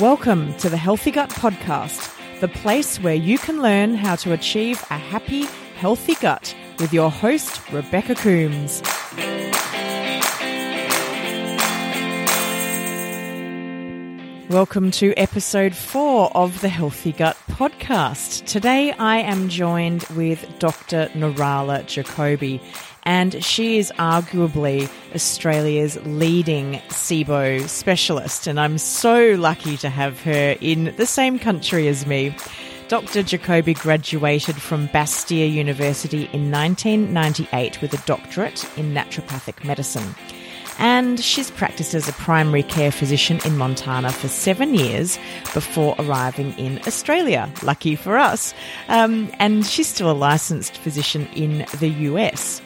Welcome to the Healthy Gut Podcast, the place where you can learn how to achieve a happy, healthy gut with your host, Rebecca Coomes. Welcome to episode four of the Healthy Gut Podcast. Today I am joined with Dr. Nirala Jacobi, and she is arguably Australia's leading SIBO specialist, and I'm so lucky to have her in the same country as me. Dr. Jacobi graduated from Bastyr University in 1998 with a doctorate in naturopathic medicine. And she's practiced as a primary care physician in Montana for seven years before arriving in Australia. Lucky for us. Um, and she's still a licensed physician in the US.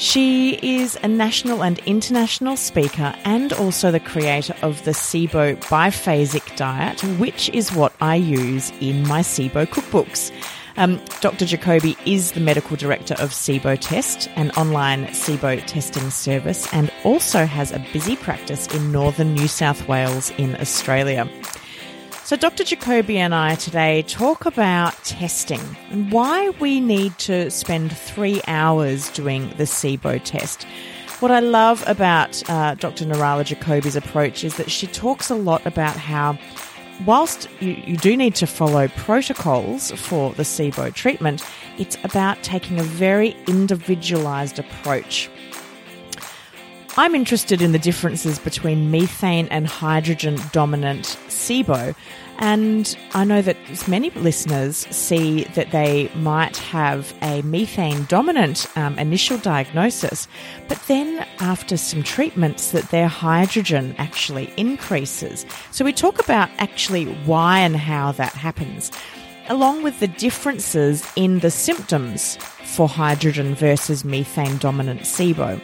She is a national and international speaker and also the creator of the SIBO biphasic diet, which is what I use in my SIBO cookbooks. Um, Dr. Jacobi is the medical director of SIBO Test, an online SIBO testing service, and also has a busy practice in northern New South Wales in Australia. So, Dr. Jacobi and I today talk about testing and why we need to spend three hours doing the SIBO test. What I love about uh, Dr. Nirala Jacobi's approach is that she talks a lot about how, whilst you, you do need to follow protocols for the SIBO treatment, it's about taking a very individualized approach. I'm interested in the differences between methane and hydrogen dominant SIBO. And I know that many listeners see that they might have a methane dominant um, initial diagnosis, but then after some treatments, that their hydrogen actually increases. So we talk about actually why and how that happens, along with the differences in the symptoms for hydrogen versus methane dominant SIBO.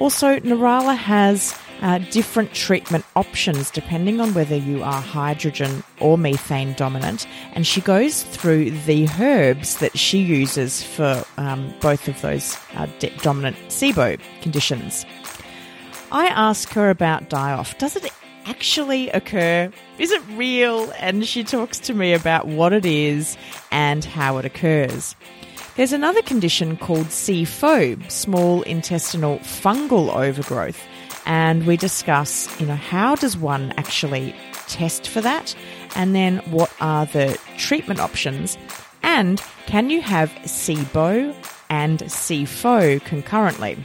Also, Nirala has uh, different treatment options depending on whether you are hydrogen or methane dominant, and she goes through the herbs that she uses for um, both of those uh, d- dominant SIBO conditions. I ask her about die off. Does it actually occur? Is it real? And she talks to me about what it is and how it occurs. There's another condition called SIFO, small intestinal fungal overgrowth, and we discuss, you know, how does one actually test for that, and then what are the treatment options, and can you have SIBO and SIFO concurrently?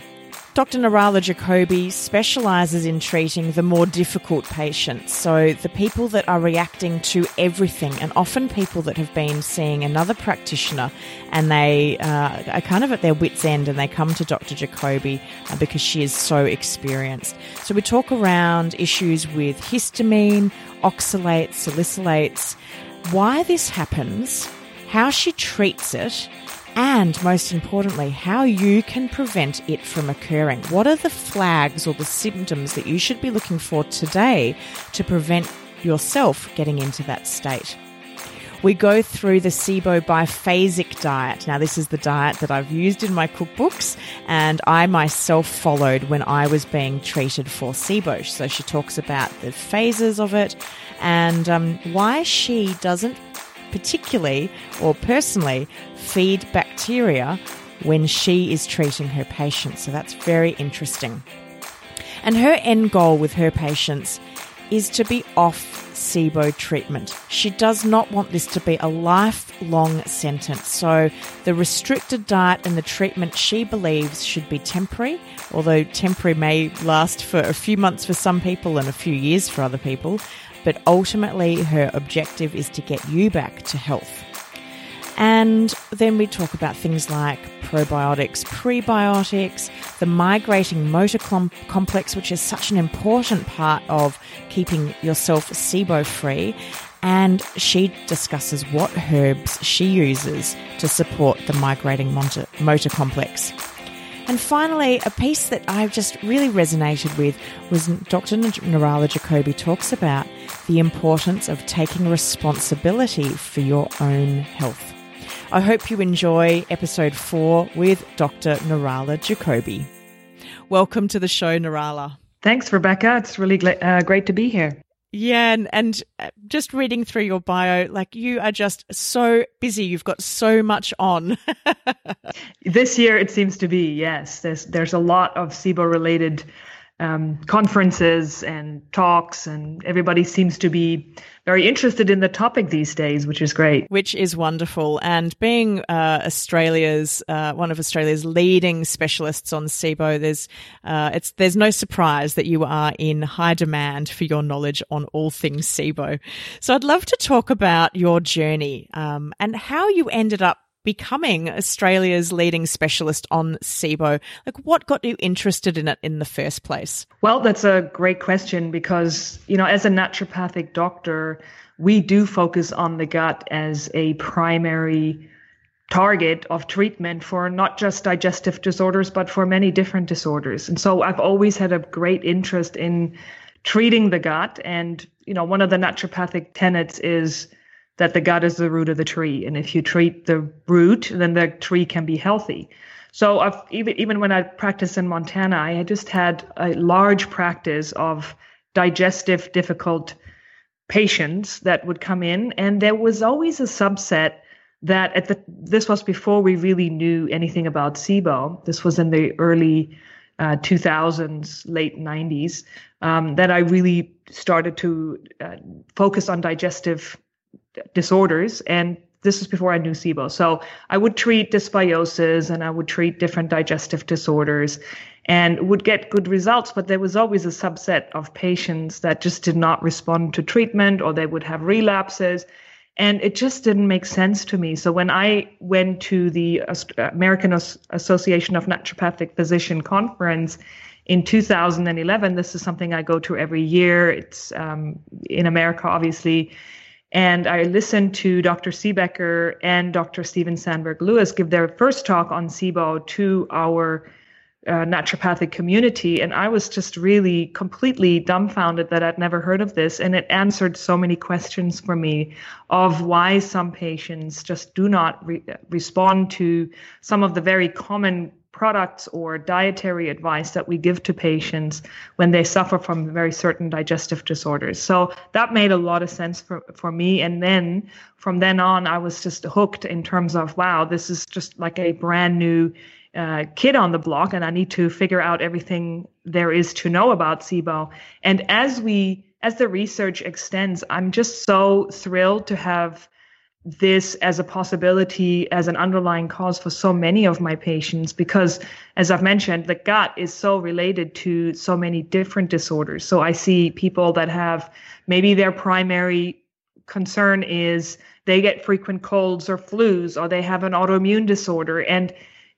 Dr. Nirala Jacobi specialises in treating the more difficult patients, so the people that are reacting to everything, and often people that have been seeing another practitioner and they uh, are kind of at their wits' end and they come to Dr. Jacobi uh, because she is so experienced. So we talk around issues with histamine, oxalates, salicylates, why this happens, how she treats it and most importantly, how you can prevent it from occurring. What are the flags or the symptoms that you should be looking for today to prevent yourself getting into that state? We go through the SIBO biphasic diet. Now, this is the diet that I've used in my cookbooks, and I myself followed when I was being treated for SIBO. So, she talks about the phases of it and um, why she doesn't particularly or personally feed bacteria when she is treating her patients. So that's very interesting. And her end goal with her patients is to be off SIBO treatment. She does not want this to be a lifelong sentence, so the restricted diet and the treatment she believes should be temporary, although temporary may last for a few months for some people and a few years for other people. But ultimately, her objective is to get you back to health. And then we talk about things like probiotics, prebiotics, the migrating motor com- complex, which is such an important part of keeping yourself SIBO free. And she discusses what herbs she uses to support the migrating motor, motor complex. And finally, a piece that I've just really resonated with was Dr. Nirala Jacobi talks about the importance of taking responsibility for your own health. I hope you enjoy episode four with Dr. Nirala Jacobi. Welcome to the show, Nirala. Thanks, Rebecca. It's really uh, great to be here. Yeah, and, and uh, just reading through your bio, like you are just so busy. You've got so much on. this year, it seems to be yes. There's there's a lot of SIBO related um, conferences and talks, and everybody seems to be very interested in the topic these days, which is great. Which is wonderful. And being uh, Australia's uh, one of Australia's leading specialists on SIBO, there's uh, it's there's no surprise that you are in high demand for your knowledge on all things SIBO. So I'd love to talk about your journey um, and how you ended up becoming Australia's leading specialist on SIBO? Like, what got you interested in it in the first place? Well, that's a great question because, you know, as a naturopathic doctor, we do focus on the gut as a primary target of treatment for not just digestive disorders, but for many different disorders. And so I've always had a great interest in treating the gut. And, you know, one of the naturopathic tenets is that the gut is the root of the tree. And if you treat the root, then the tree can be healthy. So I've, even even when I practiced in Montana, I just had a large practice of digestive difficult patients that would come in, and there was always a subset that at the this was before we really knew anything about SIBO. This was in the early uh, 2000s, late 90s, um, that I really started to uh, focus on digestive disorders and this was before I knew SIBO. So I would treat dysbiosis and I would treat different digestive disorders and would get good results, but there was always a subset of patients that just did not respond to treatment or they would have relapses. And it just didn't make sense to me. So when I went to the American Association of Naturopathic Physician conference in 2011, this is something I go to every year. It's um, in America, obviously and I listened to Dr. Siebecker and Dr. Steven Sandberg Lewis give their first talk on SIBO to our uh, naturopathic community. And I was just really completely dumbfounded that I'd never heard of this. And it answered so many questions for me of why some patients just do not re- respond to some of the very common products or dietary advice that we give to patients when they suffer from very certain digestive disorders. So that made a lot of sense for, for me. And then from then on, I was just hooked in terms of, wow, this is just like a brand new uh, kid on the block, and I need to figure out everything there is to know about SIBO. And as we, as the research extends, I'm just so thrilled to have this as a possibility as an underlying cause for so many of my patients because as i've mentioned the gut is so related to so many different disorders. So i see people that have maybe their primary concern is they get frequent colds or flus or they have an autoimmune disorder. And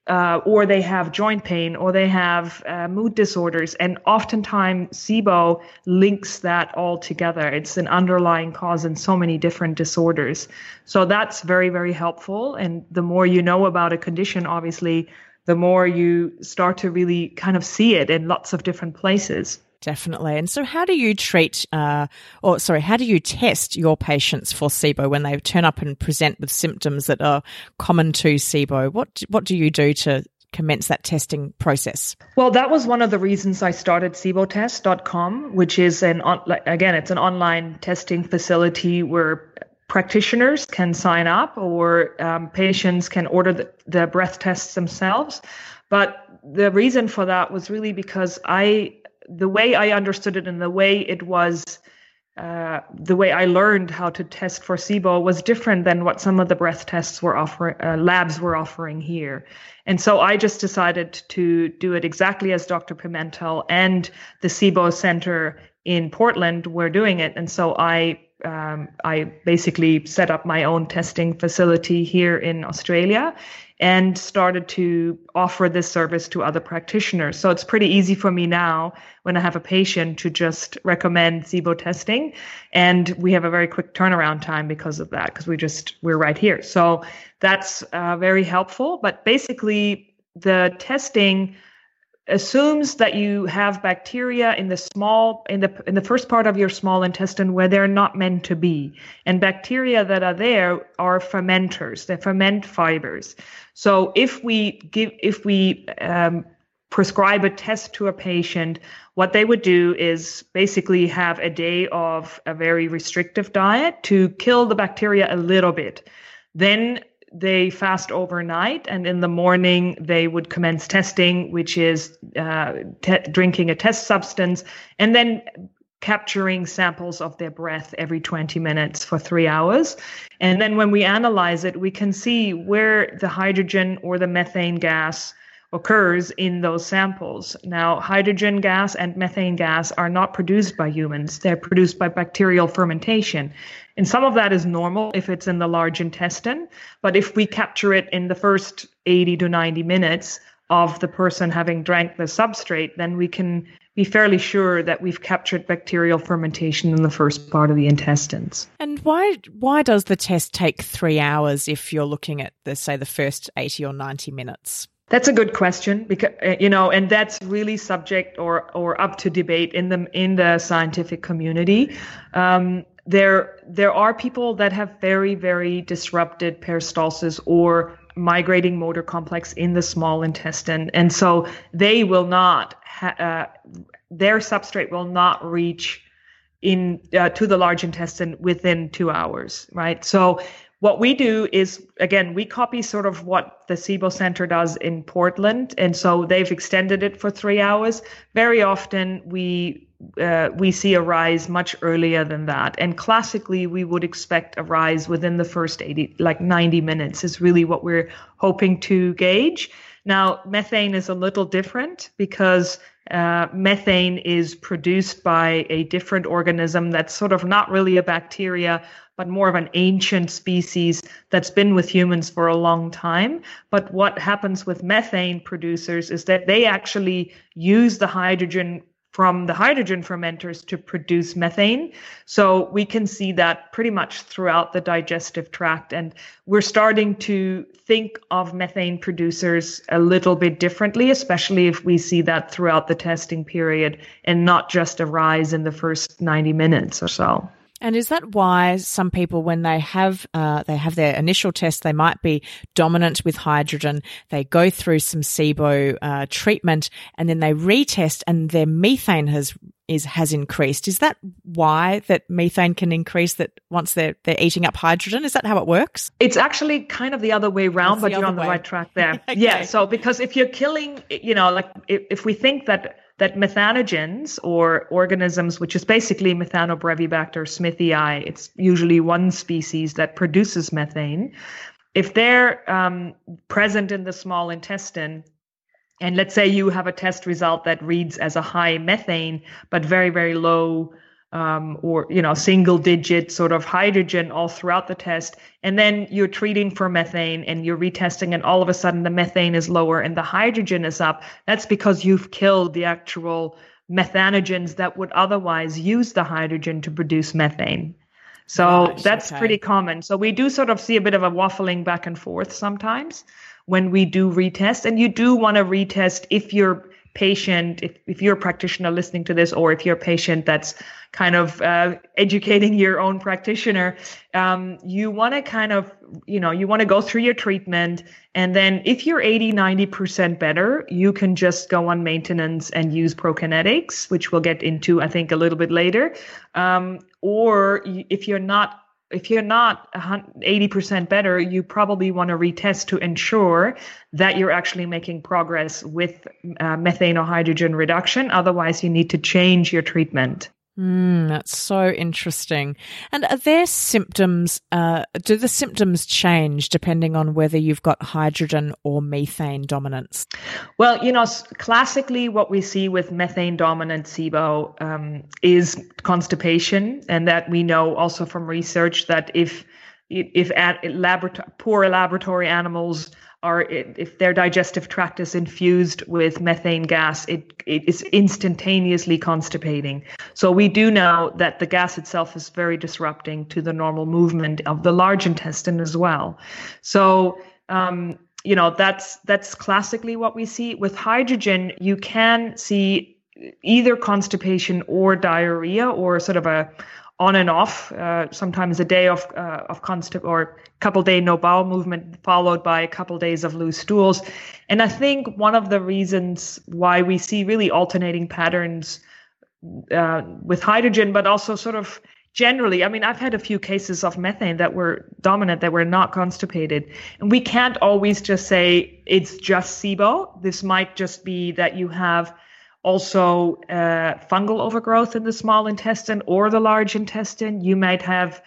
uh, or they have joint pain, or they have uh, mood disorders. And oftentimes, SIBO links that all together. It's an underlying cause in so many different disorders. So that's very, very helpful. And the more you know about a condition, obviously, the more you start to really kind of see it in lots of different places. Definitely. And so, how do you treat, uh, or sorry, how do you test your patients for SIBO when they turn up and present with symptoms that are common to SIBO? What what do you do to commence that testing process? Well, that was one of the reasons I started SIBOtest.com, which is an on, again, it's an online testing facility where practitioners can sign up or um, patients can order the, the breath tests themselves. But the reason for that was really because I the way I understood it and the way it was uh, the way I learned how to test for SIBO was different than what some of the breath tests were offering, uh, labs were offering here. And so I just decided to do it exactly as Dr. Pimentel and the SIBO Center in Portland were doing it. And so I um, I basically set up my own testing facility here in Australia and started to offer this service to other practitioners. So it's pretty easy for me now when I have a patient to just recommend SIBO testing. And we have a very quick turnaround time because of that, because we just, we're right here. So that's uh, very helpful. But basically, the testing assumes that you have bacteria in the small in the in the first part of your small intestine where they're not meant to be. And bacteria that are there are fermenters. They ferment fibers. So if we give if we um, prescribe a test to a patient what they would do is basically have a day of a very restrictive diet to kill the bacteria a little bit. Then they fast overnight and in the morning they would commence testing which is uh, te- drinking a test substance and then capturing samples of their breath every 20 minutes for three hours. And then when we analyze it we can see where the hydrogen or the methane gas occurs in those samples. Now, hydrogen gas and methane gas are not produced by humans, they're produced by bacterial fermentation. And some of that is normal if it's in the large intestine. But if we capture it in the first 80 to 90 minutes of the person having drank the substrate, then we can be fairly sure that we've captured bacterial fermentation in the first part of the intestines. And why why does the test take three hours if you're looking at the say the first 80 or 90 minutes? That's a good question because uh, you know, and that's really subject or or up to debate in the in the scientific community. Um, there there are people that have very very disrupted peristalsis or migrating motor complex in the small intestine and so they will not ha- uh, their substrate will not reach in uh, to the large intestine within 2 hours right so what we do is again we copy sort of what the SIBO Center does in Portland, and so they've extended it for three hours. Very often we uh, we see a rise much earlier than that, and classically we would expect a rise within the first 80, like 90 minutes, is really what we're hoping to gauge. Now, methane is a little different because uh, methane is produced by a different organism that's sort of not really a bacteria, but more of an ancient species that's been with humans for a long time. But what happens with methane producers is that they actually use the hydrogen from the hydrogen fermenters to produce methane. So we can see that pretty much throughout the digestive tract. And we're starting to think of methane producers a little bit differently, especially if we see that throughout the testing period and not just a rise in the first 90 minutes or so. And is that why some people, when they have uh, they have their initial test, they might be dominant with hydrogen. They go through some SIBO uh, treatment, and then they retest, and their methane has is has increased. Is that why that methane can increase? That once they're they're eating up hydrogen, is that how it works? It's actually kind of the other way around, but you're on way. the right track there. okay. Yeah. So because if you're killing, you know, like if, if we think that that methanogens or organisms, which is basically Methanobrevibacter smithii, it's usually one species that produces methane. If they're um, present in the small intestine, and let's say you have a test result that reads as a high methane, but very, very low um, or you know single digit sort of hydrogen all throughout the test. And then you're treating for methane and you're retesting and all of a sudden the methane is lower and the hydrogen is up. That's because you've killed the actual methanogens that would otherwise use the hydrogen to produce methane. So Gosh, that's okay. pretty common. So we do sort of see a bit of a waffling back and forth sometimes when we do retest. And you do want to retest if you're patient, if, if you're a practitioner listening to this, or if you're a patient that's kind of uh, educating your own practitioner, um, you want to kind of, you know, you want to go through your treatment. And then if you're 80, 90% better, you can just go on maintenance and use prokinetics, which we'll get into, I think, a little bit later. Um, or if you're not if you're not 80% better, you probably want to retest to ensure that you're actually making progress with uh, methane or hydrogen reduction. Otherwise, you need to change your treatment. Mm, that's so interesting. And are there symptoms? Uh, do the symptoms change depending on whether you've got hydrogen or methane dominance? Well, you know, classically, what we see with methane dominant SIBO um, is constipation, and that we know also from research that if if at poor laboratory animals are if their digestive tract is infused with methane gas, it, it is instantaneously constipating. So we do know that the gas itself is very disrupting to the normal movement of the large intestine as well. So um, you know that's that's classically what we see with hydrogen. You can see either constipation or diarrhea or sort of a on and off. Uh, sometimes a day of uh, of constant or couple day no bowel movement followed by a couple days of loose stools. And I think one of the reasons why we see really alternating patterns uh, with hydrogen, but also sort of generally, I mean, I've had a few cases of methane that were dominant that were not constipated, and we can't always just say it's just SIBO. This might just be that you have also uh, fungal overgrowth in the small intestine or the large intestine. You might have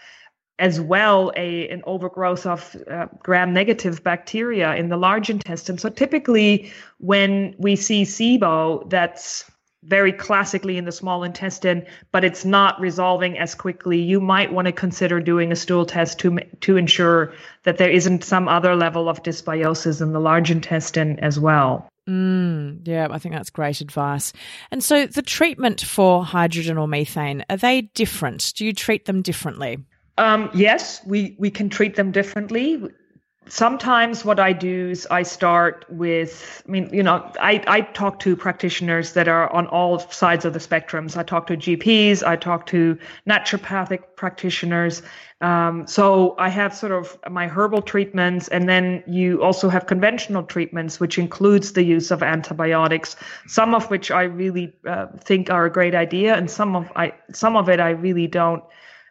as well a an overgrowth of uh, gram-negative bacteria in the large intestine. So typically, when we see SIBO, that's very classically in the small intestine, but it's not resolving as quickly. You might want to consider doing a stool test to to ensure that there isn't some other level of dysbiosis in the large intestine as well. Mm, yeah, I think that's great advice. And so, the treatment for hydrogen or methane are they different? Do you treat them differently? Um, yes, we we can treat them differently sometimes what I do is I start with, I mean, you know, I, I talk to practitioners that are on all sides of the spectrums. I talk to GPs, I talk to naturopathic practitioners. Um, so I have sort of my herbal treatments, and then you also have conventional treatments, which includes the use of antibiotics. Some of which I really uh, think are a great idea, and some of I some of it I really don't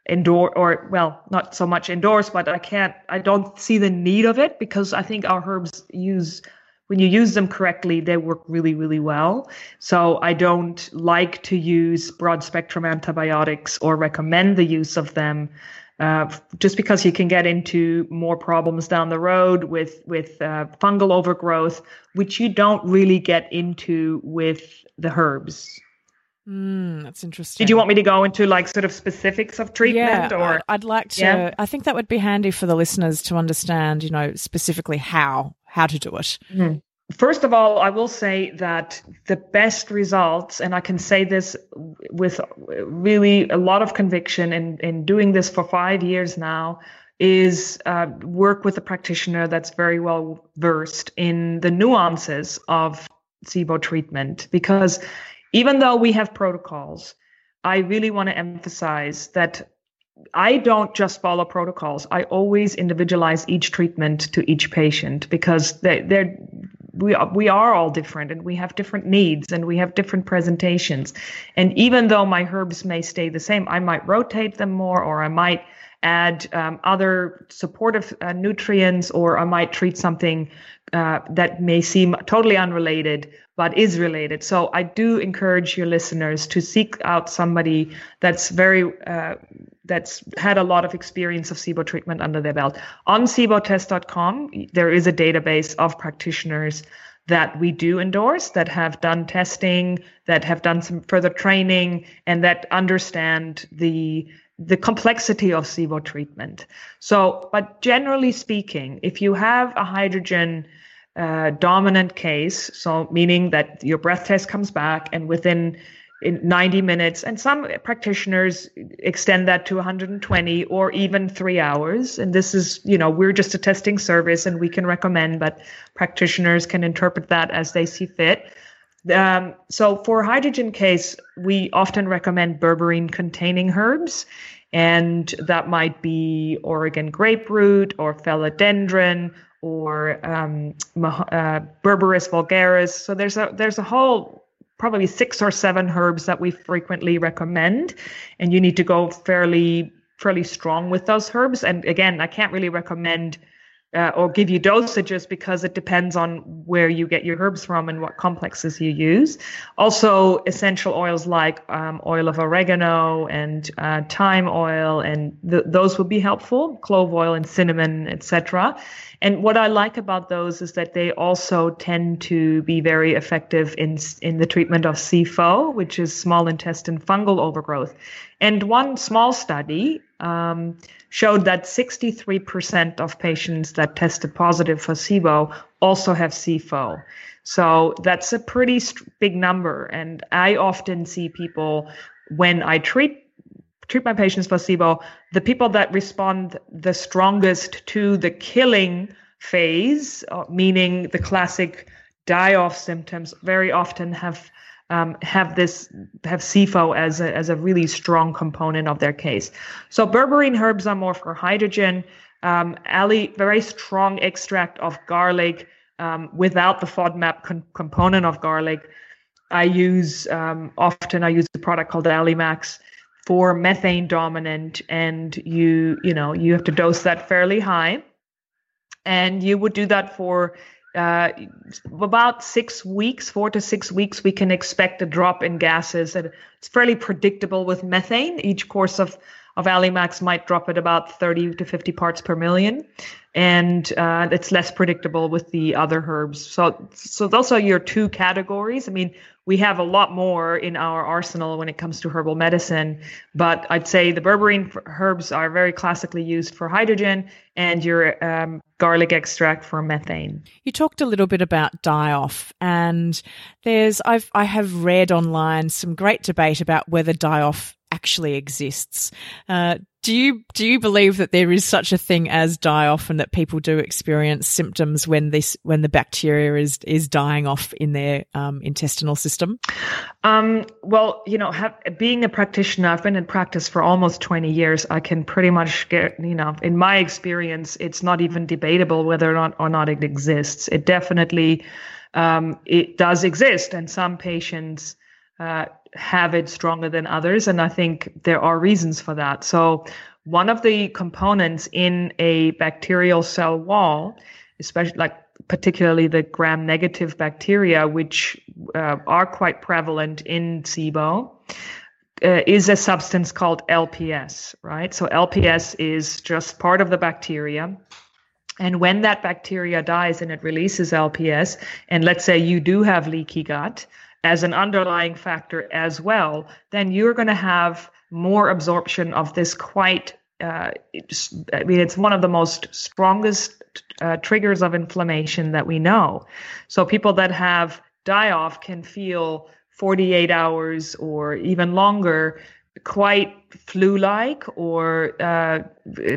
endorse or well not so much endorse but i can't i don't see the need of it because i think our herbs use when you use them correctly they work really really well. So i don't like to use broad spectrum antibiotics or recommend the use of them uh, just because you can get into more problems down the road with with uh, fungal overgrowth which you don't really get into with the herbs Mm, that's interesting. Did you want me to go into like sort of specifics of treatment yeah, or I'd like to yeah? I think that would be handy for the listeners to understand, you know, specifically how how to do it. Mm-hmm. First of all, I will say that the best results, and I can say this with really a lot of conviction in, in doing this for five years now, is uh, work with a practitioner that's very well versed in the nuances of SIBO treatment because even though we have protocols, I really want to emphasize that I don't just follow protocols. I always individualize each treatment to each patient because they, we are, we are all different and we have different needs and we have different presentations. And even though my herbs may stay the same, I might rotate them more or I might add um, other supportive uh, nutrients or I might treat something uh, that may seem totally unrelated but is related. So I do encourage your listeners to seek out somebody that's very uh, that's had a lot of experience of SIBO treatment under their belt. On SIBOtest.com, there is a database of practitioners that we do endorse that have done testing, that have done some further training, and that understand the the complexity of SIBO treatment. So, but generally speaking, if you have a hydrogen dominant case, so meaning that your breath test comes back and within in 90 minutes, and some practitioners extend that to 120 or even three hours. And this is, you know, we're just a testing service and we can recommend, but practitioners can interpret that as they see fit. Um, so for hydrogen case, we often recommend berberine containing herbs. And that might be Oregon grape root or Phellodendron or um, uh, Berberis vulgaris. So there's a there's a whole probably six or seven herbs that we frequently recommend, and you need to go fairly fairly strong with those herbs. And again, I can't really recommend uh, or give you dosages because it depends on where you get your herbs from and what complexes you use. Also, essential oils like um, oil of oregano and uh, thyme oil, and th- those would be helpful. Clove oil and cinnamon, etc. And what I like about those is that they also tend to be very effective in in the treatment of SIFO, which is small intestine fungal overgrowth. And one small study um, showed that 63% of patients that tested positive for SIBO also have SIFO. So that's a pretty big number. And I often see people when I treat treat my patients for SIBO, the people that respond the strongest to the killing phase, uh, meaning the classic die off symptoms, very often have um, have this have SIFO as a, as a really strong component of their case. So berberine herbs are more for hydrogen. Um, Ali, very strong extract of garlic um, without the FODMAP con- component of garlic. I use um, often I use a product called Allimax for methane dominant, and you you know you have to dose that fairly high, and you would do that for uh, about six weeks, four to six weeks, we can expect a drop in gases. And it's fairly predictable with methane. Each course of, of Allimax might drop at about 30 to 50 parts per million. And uh, it's less predictable with the other herbs. So, so those are your two categories. I mean, we have a lot more in our arsenal when it comes to herbal medicine, but I'd say the berberine herbs are very classically used for hydrogen and your um, garlic extract for methane. You talked a little bit about die off, and there's I've I have read online some great debate about whether die off actually exists. Uh, do you do you believe that there is such a thing as die off and that people do experience symptoms when this when the bacteria is is dying off in their um, intestinal system? Um, well, you know, have, being a practitioner, I've been in practice for almost twenty years. I can pretty much get, you know, in my experience, it's not even debatable whether or not or not it exists. It definitely um, it does exist, and some patients. Uh, have it stronger than others. And I think there are reasons for that. So, one of the components in a bacterial cell wall, especially like particularly the gram negative bacteria, which uh, are quite prevalent in SIBO, uh, is a substance called LPS, right? So, LPS is just part of the bacteria. And when that bacteria dies and it releases LPS, and let's say you do have leaky gut, as an underlying factor as well, then you're going to have more absorption of this quite. Uh, I mean, it's one of the most strongest uh, triggers of inflammation that we know. So people that have die off can feel 48 hours or even longer quite flu like or uh,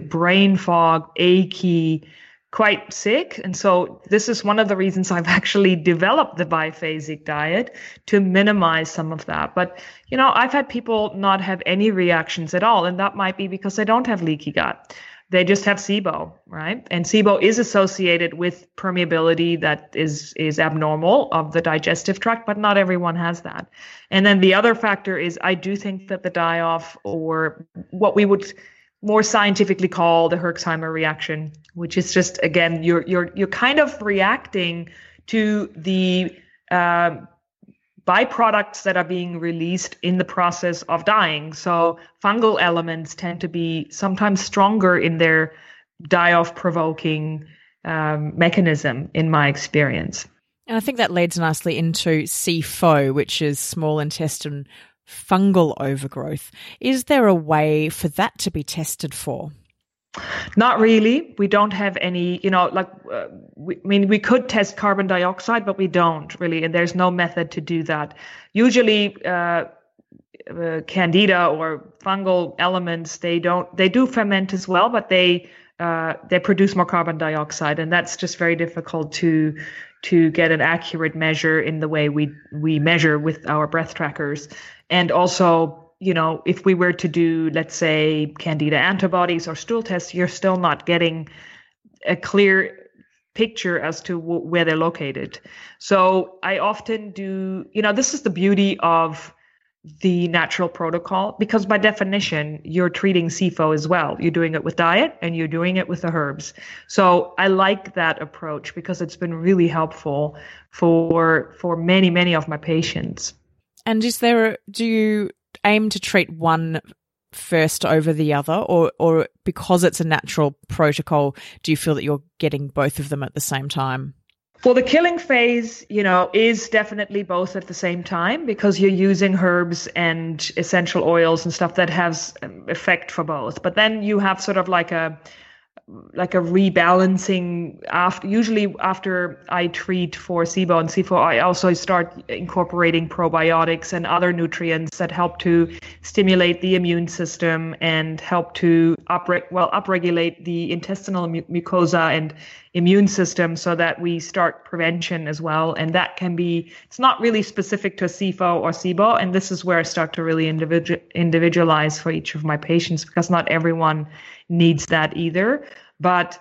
brain fog, achy, quite sick. And so this is one of the reasons I've actually developed the biphasic diet to minimize some of that. But, you know, I've had people not have any reactions at all. And that might be because they don't have leaky gut. They just have SIBO, right? And SIBO is associated with permeability that is is abnormal of the digestive tract, but not everyone has that. And then the other factor is I do think that the die off or what we would more scientifically called the Herxheimer reaction, which is just again you're you're you're kind of reacting to the uh, byproducts that are being released in the process of dying. So fungal elements tend to be sometimes stronger in their die-off provoking um, mechanism, in my experience. And I think that leads nicely into SIFO, which is small intestine fungal overgrowth. Is there a way for that to be tested for? Not really. We don't have any, you know, like, uh, we, I mean, we could test carbon dioxide, but we don't really, and there's no method to do that. Usually, uh, uh, candida or fungal elements, they don't, they do ferment as well, but they, uh, they produce more carbon dioxide, and that's just very difficult to to get an accurate measure in the way we we measure with our breath trackers. And also you know if we were to do let's say candida antibodies or stool tests you're still not getting a clear picture as to w- where they're located. So i often do you know this is the beauty of the natural protocol because by definition you're treating SIFO as well. You're doing it with diet and you're doing it with the herbs. So I like that approach because it's been really helpful for for many many of my patients. And is there do you aim to treat one first over the other or or because it's a natural protocol do you feel that you're getting both of them at the same time? Well, the killing phase, you know, is definitely both at the same time because you're using herbs and essential oils and stuff that has um, effect for both. But then you have sort of like a like a rebalancing after usually after I treat for SIBO and SIFO, I also start incorporating probiotics and other nutrients that help to stimulate the immune system and help to upre- well upregulate the intestinal mu- mucosa and immune system so that we start prevention as well. And that can be it's not really specific to SIFO or SIBO, and this is where I start to really individual individualize for each of my patients because not everyone needs that either. But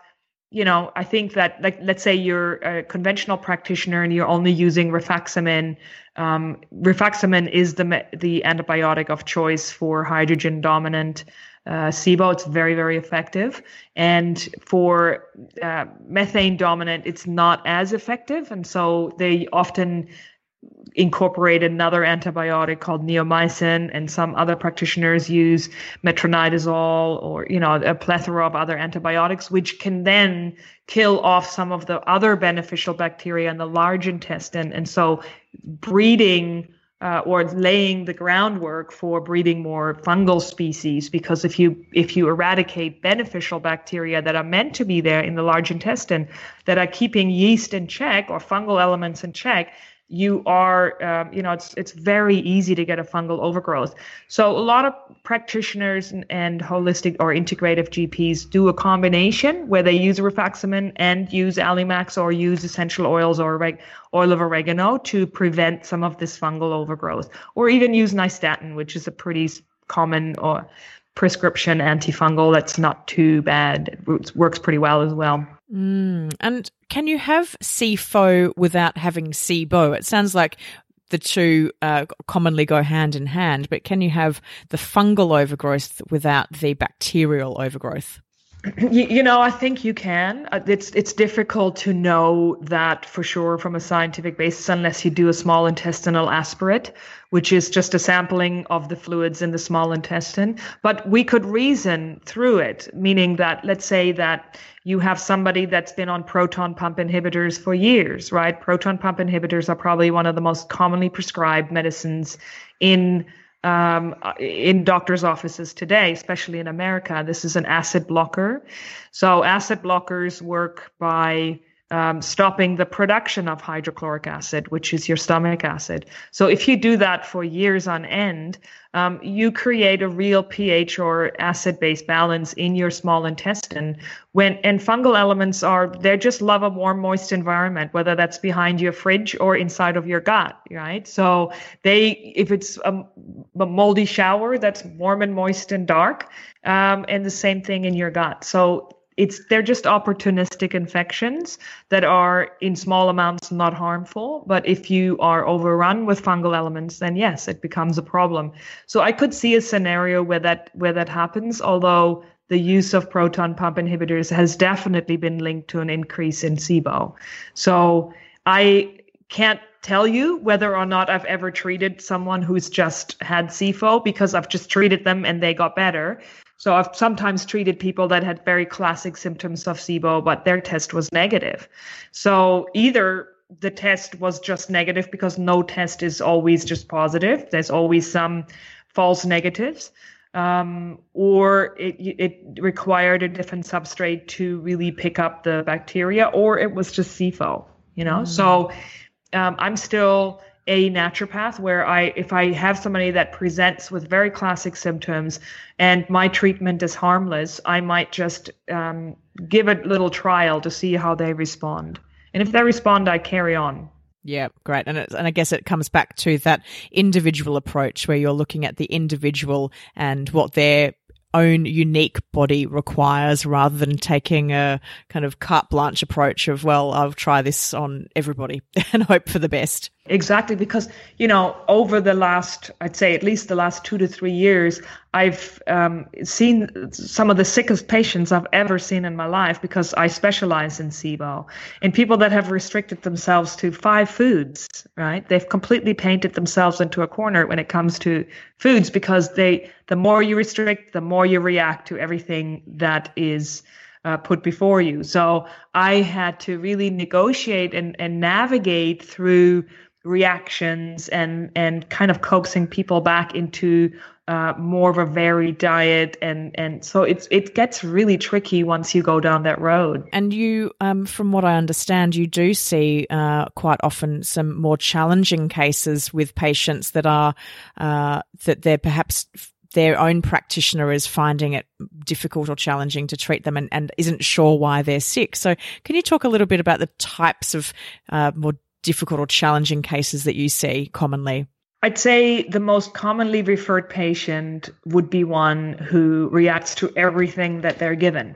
you know, I think that like let's say you're a conventional practitioner and you're only using rifaximin. Um, rifaximin is the the antibiotic of choice for hydrogen dominant uh, SIBO. It's very very effective, and for uh, methane dominant, it's not as effective, and so they often incorporate another antibiotic called neomycin and some other practitioners use metronidazole or you know a plethora of other antibiotics which can then kill off some of the other beneficial bacteria in the large intestine. And so breeding uh, or laying the groundwork for breeding more fungal species because if you if you eradicate beneficial bacteria that are meant to be there in the large intestine that are keeping yeast in check or fungal elements in check you are, um, you know, it's it's very easy to get a fungal overgrowth. So a lot of practitioners and, and, holistic or integrative GPs do a combination where they use rifaximin and use Allimax or use essential oils or oil of oregano to prevent some of this fungal overgrowth, or even use nystatin, which is a pretty common or prescription antifungal that's not too bad. It works pretty well as well. Mm. And can you have SIFO without having SIBO? It sounds like the two uh, commonly go hand in hand, but can you have the fungal overgrowth without the bacterial overgrowth? You, you, know, I think you can. Uh, it's it's difficult to know that for sure from a scientific basis unless you do a small intestinal aspirate, which is just a sampling of the fluids in the small intestine. But we could reason through it, meaning that let's say that you have somebody that's been on proton pump inhibitors for years, right? Proton pump inhibitors are probably one of the most commonly prescribed medicines in um, in doctors' offices today, especially in America. This is an acid blocker. So, acid blockers work by um, stopping the production of hydrochloric acid, which is your stomach acid. So if you do that for years on end, um, you create a real pH or acid-base balance in your small intestine. When and fungal elements are they just love a warm, moist environment, whether that's behind your fridge or inside of your gut, right? So they, if it's a, a moldy shower, that's warm and moist and dark, um, and the same thing in your gut. So it's they're just opportunistic infections that are in small amounts not harmful but if you are overrun with fungal elements then yes it becomes a problem so i could see a scenario where that where that happens although the use of proton pump inhibitors has definitely been linked to an increase in SIBO. So I can't tell you whether or not I've ever treated someone who's just had SIFO because I've just treated them and they got better. So I've sometimes treated people that had very classic symptoms of SIBO, but their test was negative. So either the test was just negative because no test is always just positive. There's always some false negatives. Um, or it, it required a different substrate to really pick up the bacteria, or it was just SIFO, you know? Mm. So um, I'm still a naturopath where I if I have somebody that presents with very classic symptoms and my treatment is harmless, I might just um, give a little trial to see how they respond. And if they respond, I carry on. Yeah, great. And and I guess it comes back to that individual approach where you're looking at the individual and what their own unique body requires rather than taking a kind of carte blanche approach of, well, I'll try this on everybody and hope for the best. Exactly, because you know, over the last, I'd say at least the last two to three years, I've um, seen some of the sickest patients I've ever seen in my life because I specialize in SIBO, and people that have restricted themselves to five foods. Right, they've completely painted themselves into a corner when it comes to foods because they, the more you restrict, the more you react to everything that is uh, put before you. So I had to really negotiate and, and navigate through reactions and and kind of coaxing people back into uh, more of a varied diet and and so it's it gets really tricky once you go down that road and you um, from what i understand you do see uh, quite often some more challenging cases with patients that are uh, that they're perhaps their own practitioner is finding it difficult or challenging to treat them and, and isn't sure why they're sick. So, can you talk a little bit about the types of uh, more difficult or challenging cases that you see commonly? I'd say the most commonly referred patient would be one who reacts to everything that they're given,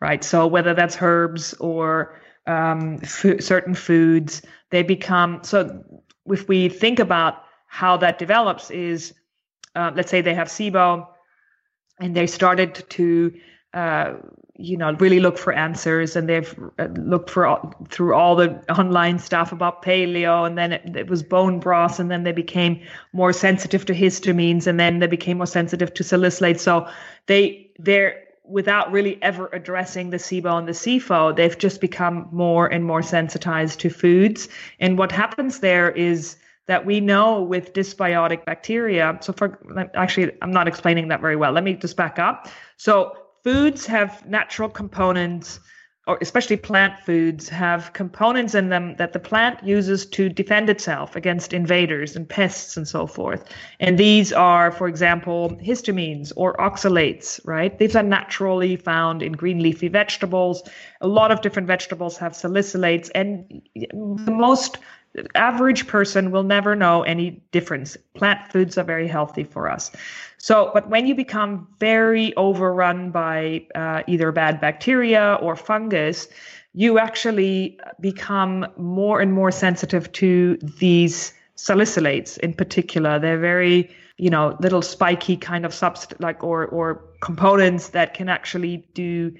right? So whether that's herbs or um, f- certain foods, they become so. If we think about how that develops, is uh, let's say they have SIBO and they started to uh, you know really look for answers and they've uh, looked for through all the online stuff about paleo and then it, it, was bone broth and then they became more sensitive to histamines and then they became more sensitive to salicylates so they they're without really ever addressing the SIBO and the SIFO, they've just become more and more sensitized to foods. And what happens there is that we know with dysbiotic bacteria. So, for actually, I'm not explaining that very well. Let me just back up. So, foods have natural components, or especially plant foods have components in them that the plant uses to defend itself against invaders and pests and so forth. And these are, for example, histamines or oxalates, right? These are naturally found in green leafy vegetables. A lot of different vegetables have salicylates, and the most average person will never know any difference. Plant foods are very healthy for us. So, but when you become very overrun by uh, either bad bacteria or fungus, you actually become more and more sensitive to these salicylates in particular. They're very, you know, little spiky kind of subst like or or components that can actually do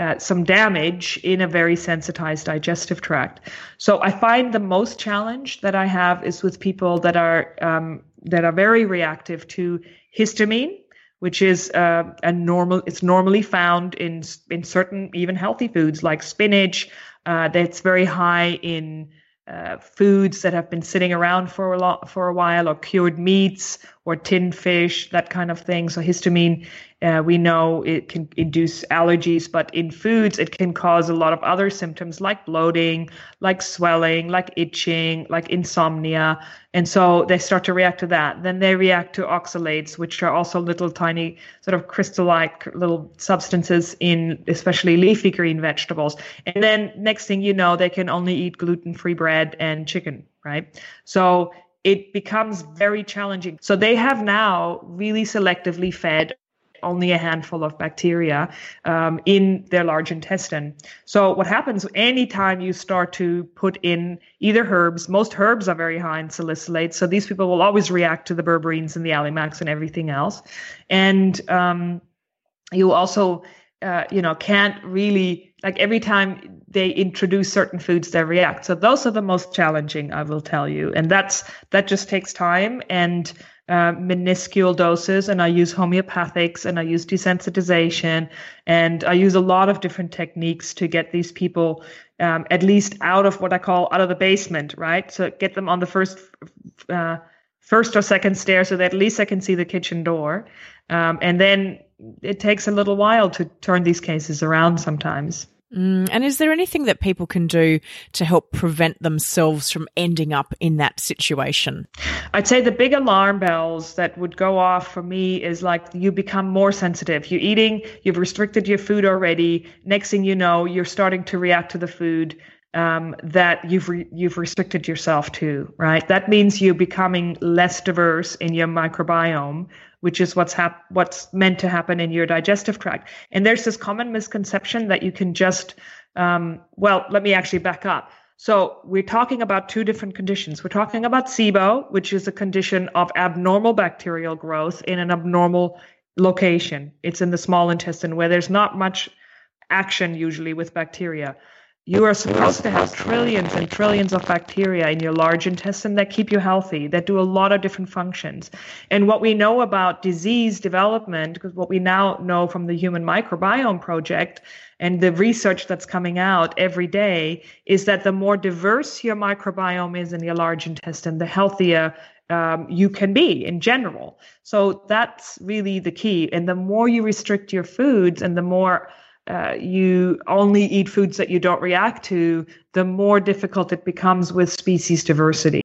uh, some damage in a very sensitized digestive tract. So I find the most challenge that I have is with people that are um, that are very reactive to histamine, which is uh, a normal. It's normally found in in certain even healthy foods like spinach. Uh, that's very high in uh, foods that have been sitting around for a lot for a while, or cured meats, or tinned fish, that kind of thing. So histamine uh, we know it can induce allergies, but in foods, it can cause a lot of other symptoms like bloating, like swelling, like itching, like insomnia. And so they start to react to that. Then they react to oxalates, which are also little tiny sort of crystal like little substances in especially leafy green vegetables. And then next thing you know, they can only eat gluten free bread and chicken, right? So it becomes very challenging. So they have now really selectively fed only a handful of bacteria um, in their large intestine. So what happens anytime you start to put in either herbs, most herbs are very high in salicylates, so these people will always react to the berberines and the Allimax and everything else. And um, you also, uh, you know, can't really like every time they introduce certain foods they react so those are the most challenging i will tell you and that's that just takes time and uh, minuscule doses and I use homeopathics and I use desensitization and I use a lot of different techniques to get these people um, at least out of what I call out of the basement, right? So get them on the first uh, first or second stair so that at least I can see the kitchen door. Um, and then it takes a little while to turn these cases around sometimes. Mm, and is there anything that people can do to help prevent themselves from ending up in that situation? I'd say the big alarm bells that would go off for me is like you become more sensitive. You're eating, you've restricted your food already. Next thing you know, you're starting to react to the food um, that you've re- you've restricted yourself to, right? That means you're becoming less diverse in your microbiome, which is what's hap- what's meant to happen in your digestive tract. And there's this common misconception that you can just, um, well, let me actually back up. So we're talking about two different conditions. We're talking about SIBO, which is a condition of abnormal bacterial growth in an abnormal location. It's in the small intestine where there's not much action usually with bacteria. You are supposed to have trillions and trillions of bacteria in your large intestine that keep you healthy, that do a lot of different functions. And what we know about disease development, because what we now know from the Human Microbiome Project and the research that's coming out every day, is that the more diverse your microbiome is in your large intestine, the healthier um, you can be in general. So that's really the key. And the more you restrict your foods and the more uh, you only eat foods that you don't react to, the more difficult it becomes with species diversity.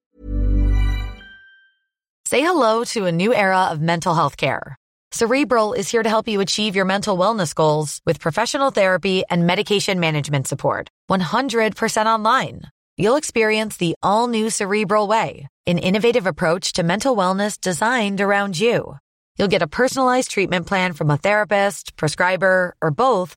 Say hello to a new era of mental health care. Cerebral is here to help you achieve your mental wellness goals with professional therapy and medication management support. 100% online. You'll experience the all new Cerebral Way, an innovative approach to mental wellness designed around you. You'll get a personalized treatment plan from a therapist, prescriber, or both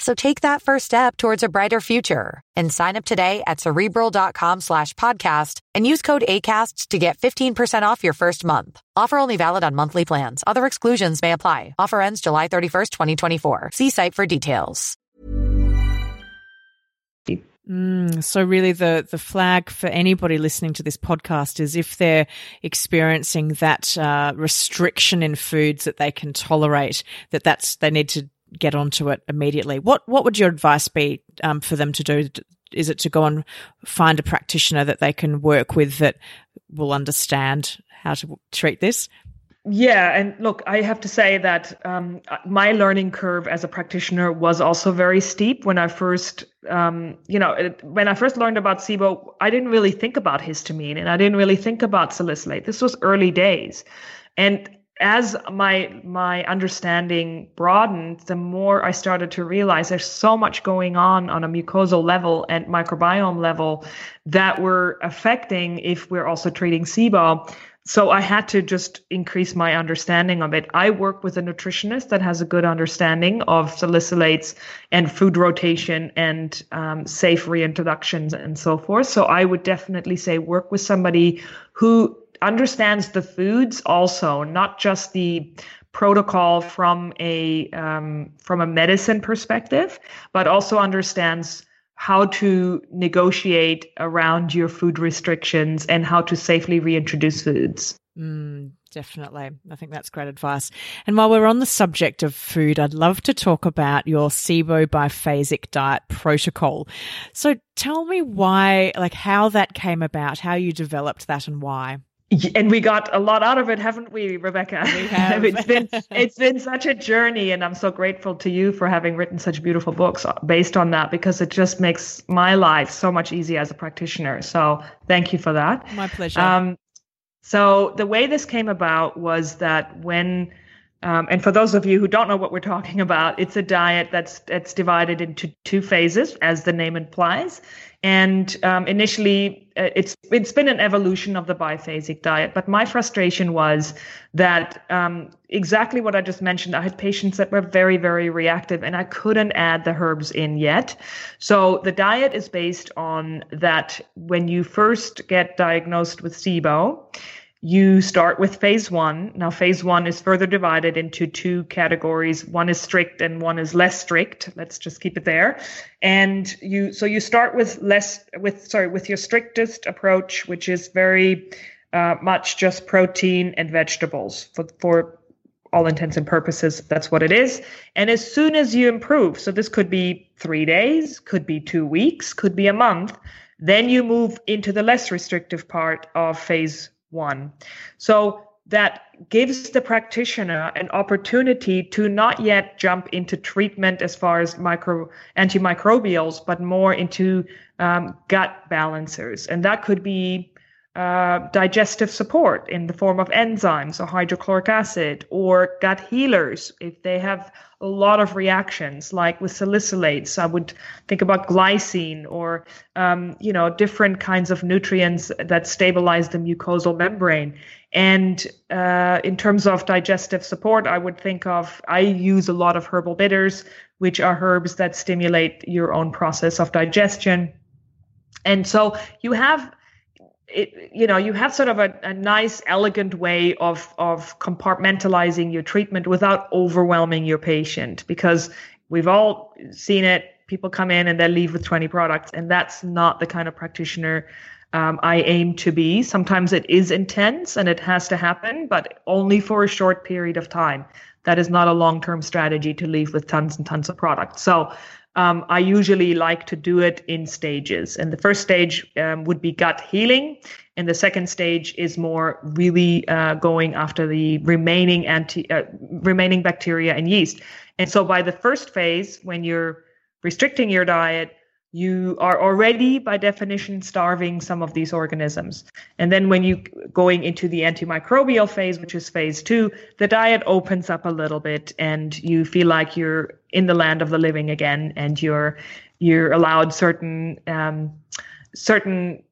So take that first step towards a brighter future and sign up today at cerebral.com slash podcast and use code ACasts to get 15% off your first month. Offer only valid on monthly plans. Other exclusions may apply. Offer ends July 31st, 2024. See site for details. Mm, so really the, the flag for anybody listening to this podcast is if they're experiencing that uh, restriction in foods that they can tolerate, that that's, they need to get onto it immediately. What what would your advice be um, for them to do? Is it to go and find a practitioner that they can work with that will understand how to treat this? Yeah, and look, I have to say that um, my learning curve as a practitioner was also very steep when I first, um, you know, when I first learned about SIBO, I didn't really think about histamine and I didn't really think about salicylate. This was early days, and as my my understanding broadened the more i started to realize there's so much going on on a mucosal level and microbiome level that we're affecting if we're also treating sibo so i had to just increase my understanding of it. I work with a nutritionist that has a good understanding of salicylates and food rotation and um, safe reintroductions and so forth. So i would definitely say work with somebody who understands the foods also, not just the protocol from a um, from a medicine perspective, but also understands how to negotiate around your food restrictions and how to safely reintroduce foods. Mm, definitely. I think that's great advice. And while we're on the subject of food, I'd love to talk about your SIBO biphasic diet protocol. So tell me why, like how that came about, how you developed that and why and we got a lot out of it, haven't we, Rebecca? We have. it's been it's been such a journey, and I'm so grateful to you for having written such beautiful books based on that because it just makes my life so much easier as a practitioner. So thank you for that. My pleasure. Um, so the way this came about was that when um, and for those of you who don't know what we're talking about, it's a diet that's that's divided into two phases, as the name implies. And um, initially, uh, it's it's been an evolution of the biphasic diet. But my frustration was that um, exactly what I just mentioned. I had patients that were very very reactive, and I couldn't add the herbs in yet. So the diet is based on that when you first get diagnosed with SIBO you start with phase one. Now, phase one is further divided into two categories. One is strict and one is less strict. Let's just keep it there. And you, so you start with less, with, sorry, with your strictest approach, which is very uh, much just protein and vegetables for, for all intents and purposes. That's what it is. And as soon as you improve, so this could be three days, could be two weeks, could be a month, then you move into the less restrictive part of phase one. So that gives the practitioner an opportunity to not yet jump into treatment as far as micro antimicrobials, but more into um, gut balancers, and that could be uh, digestive support in the form of enzymes or hydrochloric acid or gut healers. If they have a lot of reactions like with salicylates i would think about glycine or um, you know different kinds of nutrients that stabilize the mucosal membrane. And uh, in terms of digestive support i would think of i use a lot of herbal bitters which are herbs that stimulate your own process of digestion. And so you have it, you know you have sort of a, a nice elegant way of of compartmentalizing your treatment without overwhelming your patient because we've all seen it. People come in and they leave with 20 products and that's not the kind of practitioner um, i aim to be. Sometimes it is intense and it has to happen but only for a short period of time. That is not a long-term strategy to leave with tons and tons of products. So um, I usually like to do it in stages. And the first stage um, would be gut healing, and the second stage is more really uh, going after the remaining anti uh, remaining bacteria and yeast. And so by the first phase, when you're restricting your diet, you are already by definition starving some of these organisms. And then when you going into the antimicrobial phase which is phase 2 the diet opens up a little bit and you feel like you're in the land of the living again and you're you're allowed certain um, certain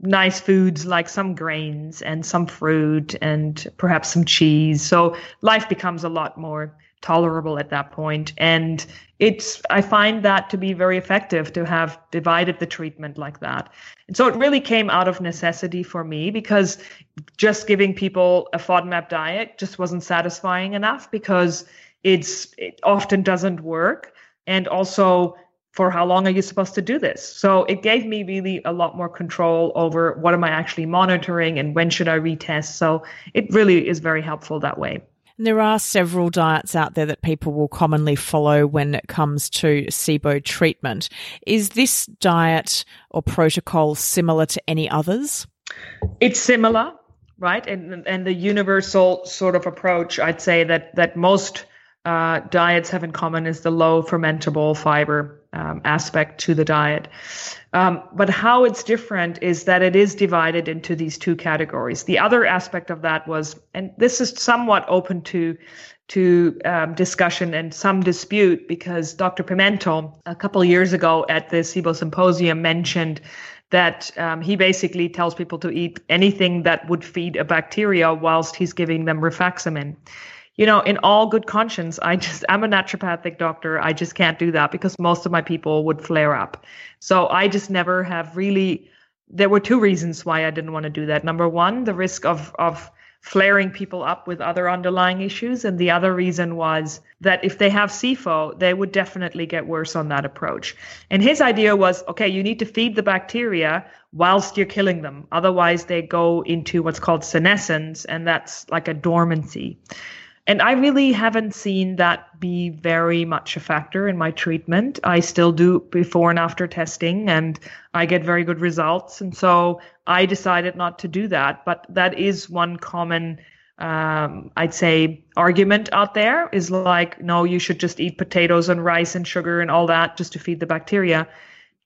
nice foods like some grains and some fruit and perhaps some cheese. So life becomes a lot more tolerable at that point. And it's i find that to be very effective to have divided the treatment like that. And so it really came out of necessity for me because just giving people a fodmap diet just wasn't satisfying enough because it's it often doesn't work. And also for how long are you supposed to do this? So it gave me really a lot more control over what am i actually monitoring and when should i retest. So it really is very helpful that way there are several diets out there that people will commonly follow when it comes to SIBO treatment. Is this diet or protocol similar to any others? It's similar, right? And and the universal sort of approach, I'd say that that most uh, diets have in common is the low fermentable fiber um, aspect to the diet. Um, but how it's different is that it is divided into these two categories. The other aspect of that was, and this is somewhat open to to um, discussion and some dispute because Dr. Pimentel a couple years ago at the SIBO symposium mentioned that um, he basically tells people to eat anything that would feed a bacteria whilst he's giving them rifaximin you know, in all good conscience, I just, I'm a naturopathic doctor. I just can't do that because most of my people would flare up. So I just never have really, there were two reasons why I didn't want to do that. Number one, the risk of, of, flaring people up with other underlying issues. And the other reason was that if they have SIFO, they would definitely get worse on that approach. And his idea was okay, you need to feed the bacteria whilst you're killing them. Otherwise, they go into what's called senescence, and that's like a dormancy. And I really haven't seen that be very much a factor in my treatment. I still do before and after testing, and I get very good results. And so I decided not to do that. But that is one common, um, I'd say, argument out there is like, no, you should just eat potatoes and rice and sugar and all that just to feed the bacteria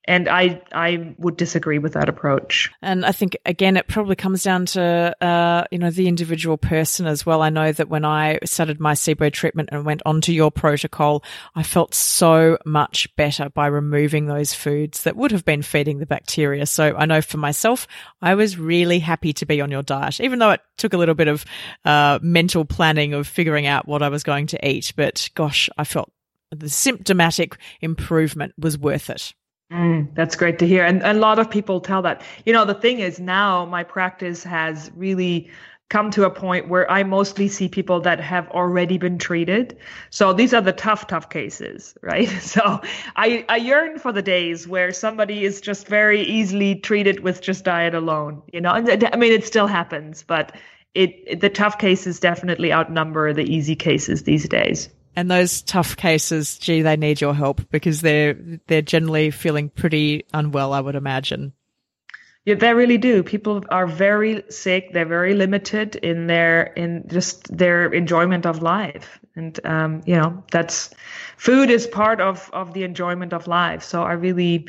and I I would disagree with that approach. And I think again, it probably comes down to uh, you know the individual person as well. I know that when I started my SIBO treatment and went onto your protocol, I felt so much better by removing those foods that would have been feeding the bacteria. So I know for myself, I was really happy to be on your diet, even though it took a little bit of uh, mental planning of figuring out what I was going to eat. But gosh, I felt the symptomatic improvement was worth it. Mm, that's great to hear. And, and a lot of people tell that. You know, the thing is now my practice has really come to a point where I mostly see people that have already been treated. So these are the tough, tough cases, right? So I, I yearn for the days where somebody is just very easily treated with just diet alone, you know, and I mean, it still happens, but it, the tough cases definitely outnumber the easy cases these days. And those tough cases, gee, they need your help because they're they're generally feeling pretty unwell, I would imagine. Yeah, they really do. People are very sick. They're very limited in their in just their enjoyment of life, and um, you know that's food is part of of the enjoyment of life. So I really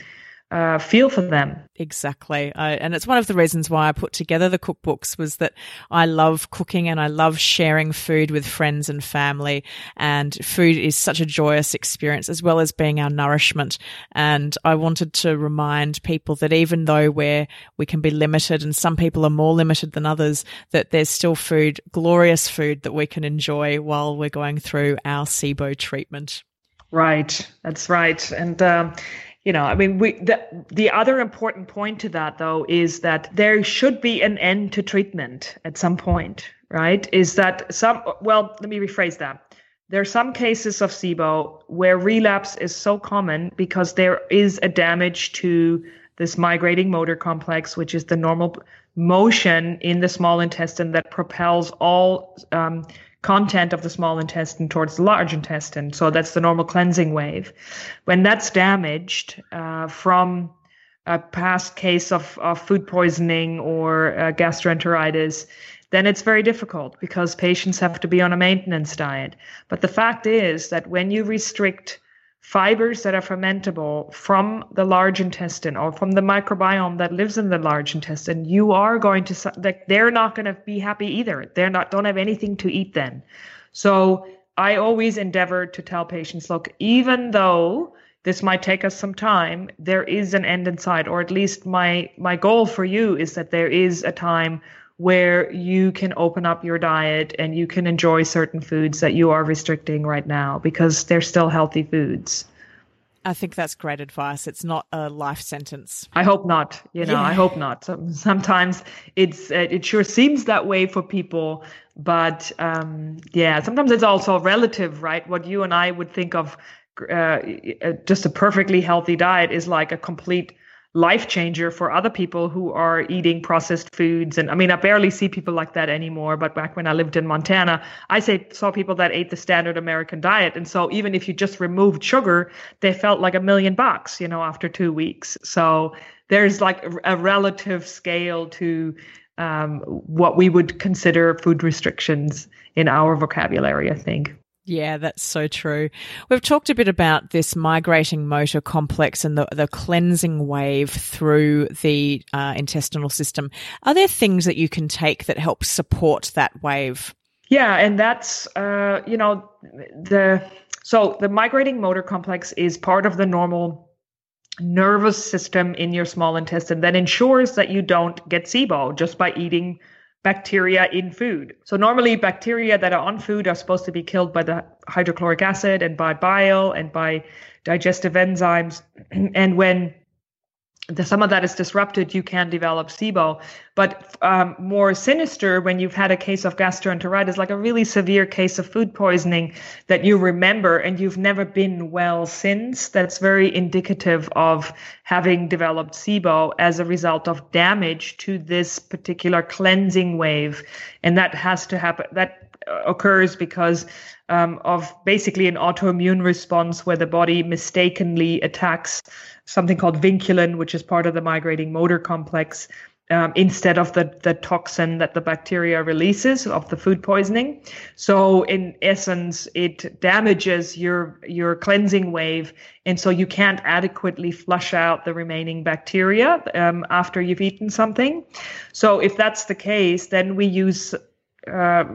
uh, feel for them. Exactly. I, and it's one of the reasons why I put together the cookbooks was that I love cooking and I love sharing food with friends and family. And food is such a joyous experience as well as being our nourishment. And I wanted to remind people that even though we're, we can be limited and some people are more limited than others, that there's still food, glorious food that we can enjoy while we're going through our SIBO treatment. Right. That's right. And, um, you know, I mean, we the the other important point to that though is that there should be an end to treatment at some point, right? Is that some? Well, let me rephrase that. There are some cases of SIBO where relapse is so common because there is a damage to this migrating motor complex, which is the normal motion in the small intestine that propels all um, content of the small intestine towards the large intestine. So that's the normal cleansing wave. When that's damaged uh, from a past case of, of food poisoning or uh, gastroenteritis, then it's very difficult because patients have to be on a maintenance diet. But the fact is that when you restrict fibers that are fermentable from the large intestine or from the microbiome that lives in the large intestine you are going to like they're not going to be happy either. They're not don't have anything to eat then. So i always endeavor to tell patients look even though this might take us some time there is an end in sight or at least my my goal for you is that there is a time where you can open up your diet and you can enjoy certain foods that you are restricting right now because they're still healthy foods. I think that's great advice. It's not a life sentence. I hope not. You know, yeah. I hope not. Sometimes it's uh, it sure seems that way for people, but um, yeah, sometimes it's also relative, right? What you and I would think of uh, just a perfectly healthy diet is like a complete life changer for other people who are eating processed foods. And i mean i barely see people like that anymore but back when i lived in montana i say saw people that ate the standard american diet. And so even if you just removed sugar they felt like a million bucks you know after two weeks. So there's like a relative scale to um, what we would consider food restrictions in our vocabulary i think yeah, that's so true. We've talked a bit about this migrating motor complex and the, the cleansing wave through the uh, intestinal system. Are there things that you can take that help support that wave? Yeah, and that's, uh, you know, the so the migrating motor complex is part of the normal nervous system in your small intestine that ensures that you don't get SIBO just by eating bacteria in food. So normally bacteria that are on food are supposed to be killed by the hydrochloric acid and by bile and by digestive enzymes. and when the, some of that is disrupted, you can develop SIBO. But um, more sinister, when you've had a case of gastroenteritis, like a really severe case of food poisoning that you remember and you've never been well since, that's very indicative of having developed SIBO as a result of damage to this particular cleansing wave. And that has to happen. That occurs because um, of basically an autoimmune response where the body mistakenly attacks something called vinculin, which is part of the migrating motor complex, um, instead of the, the toxin that the bacteria releases of the food poisoning. So in essence, it damages your your cleansing wave, and so you can't adequately flush out the remaining bacteria um, after you've eaten something. So if that's the case, then we use uh,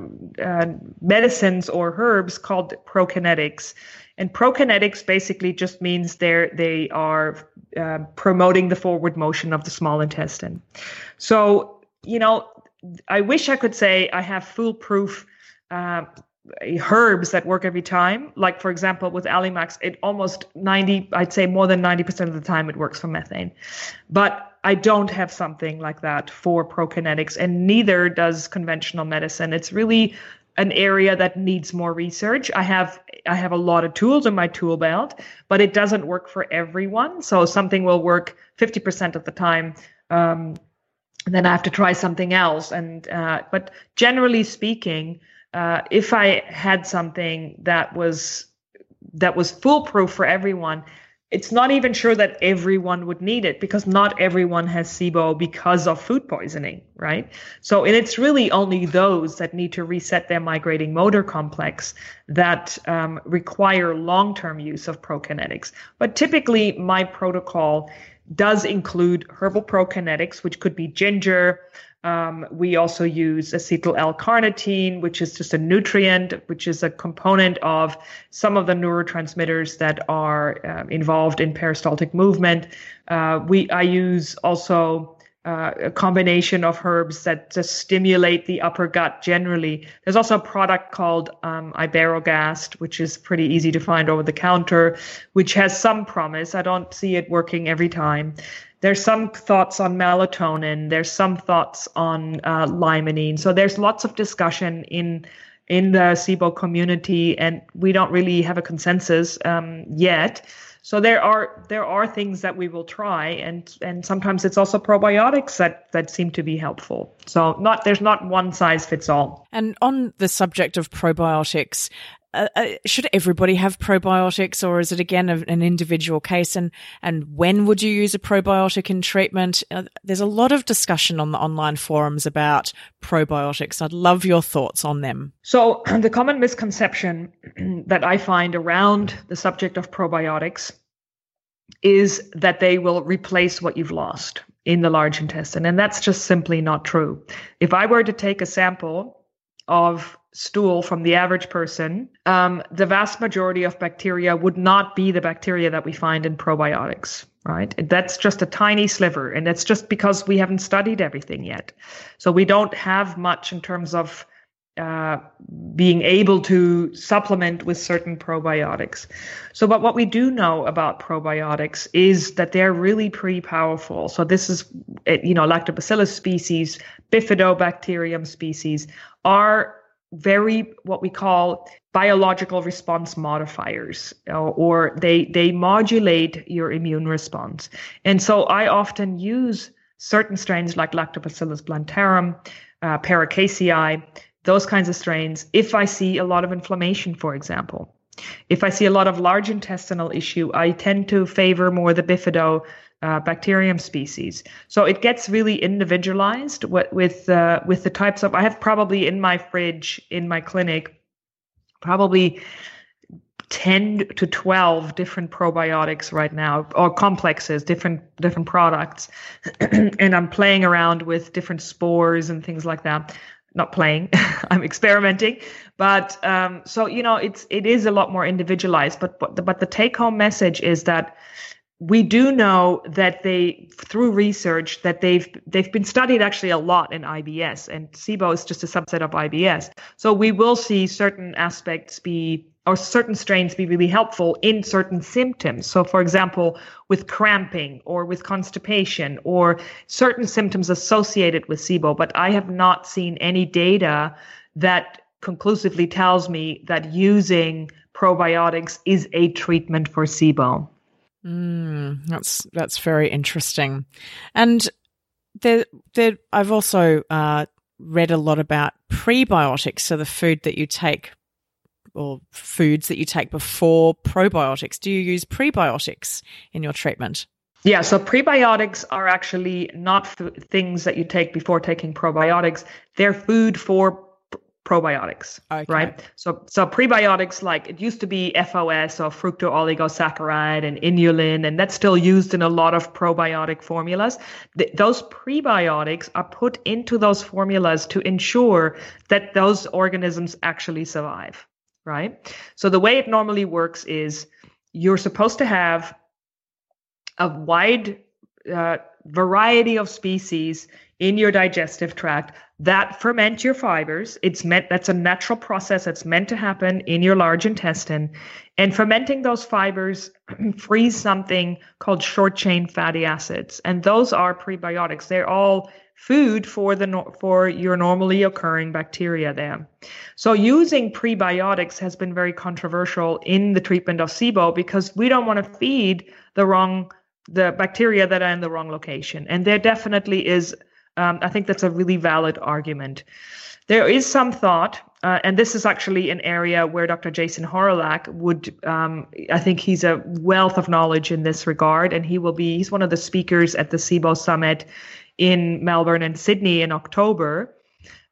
uh, medicines or herbs called prokinetics and prokinetics basically just means they're they are uh, promoting the forward motion of the small intestine. So you know, I wish I could say I have foolproof. Uh, herbs that work every time. Like for example, with Allimax, it almost 90, I'd say more than 90% of the time it works for methane. But I don't have something like that for prokinetics, and neither does conventional medicine. It's really an area that needs more research. I have I have a lot of tools in my tool belt, but it doesn't work for everyone. So something will work 50% of the time. Um, then I have to try something else. And uh, but generally speaking, uh, if I had something that was that was foolproof for everyone, it's not even sure that everyone would need it because not everyone has SIBO because of food poisoning, right? So, and it's really only those that need to reset their migrating motor complex that um, require long term use of prokinetics. But typically, my protocol does include herbal prokinetics, which could be ginger. Um, we also use acetyl L-carnitine, which is just a nutrient, which is a component of some of the neurotransmitters that are uh, involved in peristaltic movement. Uh, we I use also uh, a combination of herbs that just stimulate the upper gut generally. There's also a product called um, Iberogast, which is pretty easy to find over the counter, which has some promise. I don't see it working every time. There's some thoughts on melatonin. There's some thoughts on uh, limonene. So there's lots of discussion in in the SIBO community, and we don't really have a consensus um, yet. So there are there are things that we will try, and and sometimes it's also probiotics that that seem to be helpful. So not there's not one size fits all. And on the subject of probiotics, uh, uh, should everybody have probiotics or is it again an individual case? And and when would you use a probiotic in treatment? Uh, there's a lot of discussion on the online forums about probiotics. I'd love your thoughts on them. So the common misconception that i find around the subject of probiotics is that they will replace what you've lost in the large intestine. And that's just simply not true. If i were to take a sample of stool from the average person, um, the vast majority of bacteria would not be the bacteria that we find in probiotics, right? That's just a tiny sliver. And that's just because we haven't studied everything yet. So we don't have much in terms of uh, being able to supplement with certain probiotics. So, but what we do know about probiotics is that they're really pretty powerful. So, this is, you know, Lactobacillus species, Bifidobacterium species are very what we call biological response modifiers or they they modulate your immune response. And so i often use certain strains like lactobacillus plantarum uh, those kinds of strains if i see a lot of inflammation for example. If i see a lot of large intestinal issue i tend to favor more the bifido uh, bacterium species. So it gets really individualized with uh, with the types of. I have probably in my fridge in my clinic, probably. 10 to 12 different probiotics right now or complexes different different products and i'm playing around with different spores and things like that not playing i'm experimenting but um, so you know it's it is a lot more individualized but but the, but the take home message is that we do know that they through research that they've they've been studied actually a lot in IBS and SIBO is just a subset of IBS. So we will see certain aspects be or certain strains be really helpful in certain symptoms. So for example, with cramping or with constipation or certain symptoms associated with SIBO, but I have not seen any data that conclusively tells me that using probiotics is a treatment for SIBO. Mm, that's that's very interesting, and there, there. I've also uh, read a lot about prebiotics, so the food that you take or foods that you take before probiotics. Do you use prebiotics in your treatment? Yeah, so prebiotics are actually not things that you take before taking probiotics. They're food for probiotics, okay. right? So so prebiotics like it used to be FOS or fructooligosaccharides and inulin, and that's still used in a lot of probiotic formulas. Th- those prebiotics are put into those formulas to ensure that those organisms actually survive, right? So the way it normally works is you're supposed to have a wide uh, variety of species in your digestive tract that ferment your fibers. It's meant that's a natural process that's meant to happen in your large intestine. And fermenting those fibers frees something called short chain fatty acids. And those are prebiotics. They're all food for the for your normally occurring bacteria there. So using prebiotics has been very controversial in the treatment of SIBO because we don't want to feed the wrong the bacteria that are in the wrong location. And there definitely is um, I think that's a really valid argument. There is some thought, uh, and this is actually an area where Dr. Jason Hawrelak would, um, I think he's a wealth of knowledge in this regard, and he will be, he's one of the speakers at the SIBO Summit in Melbourne and Sydney in October.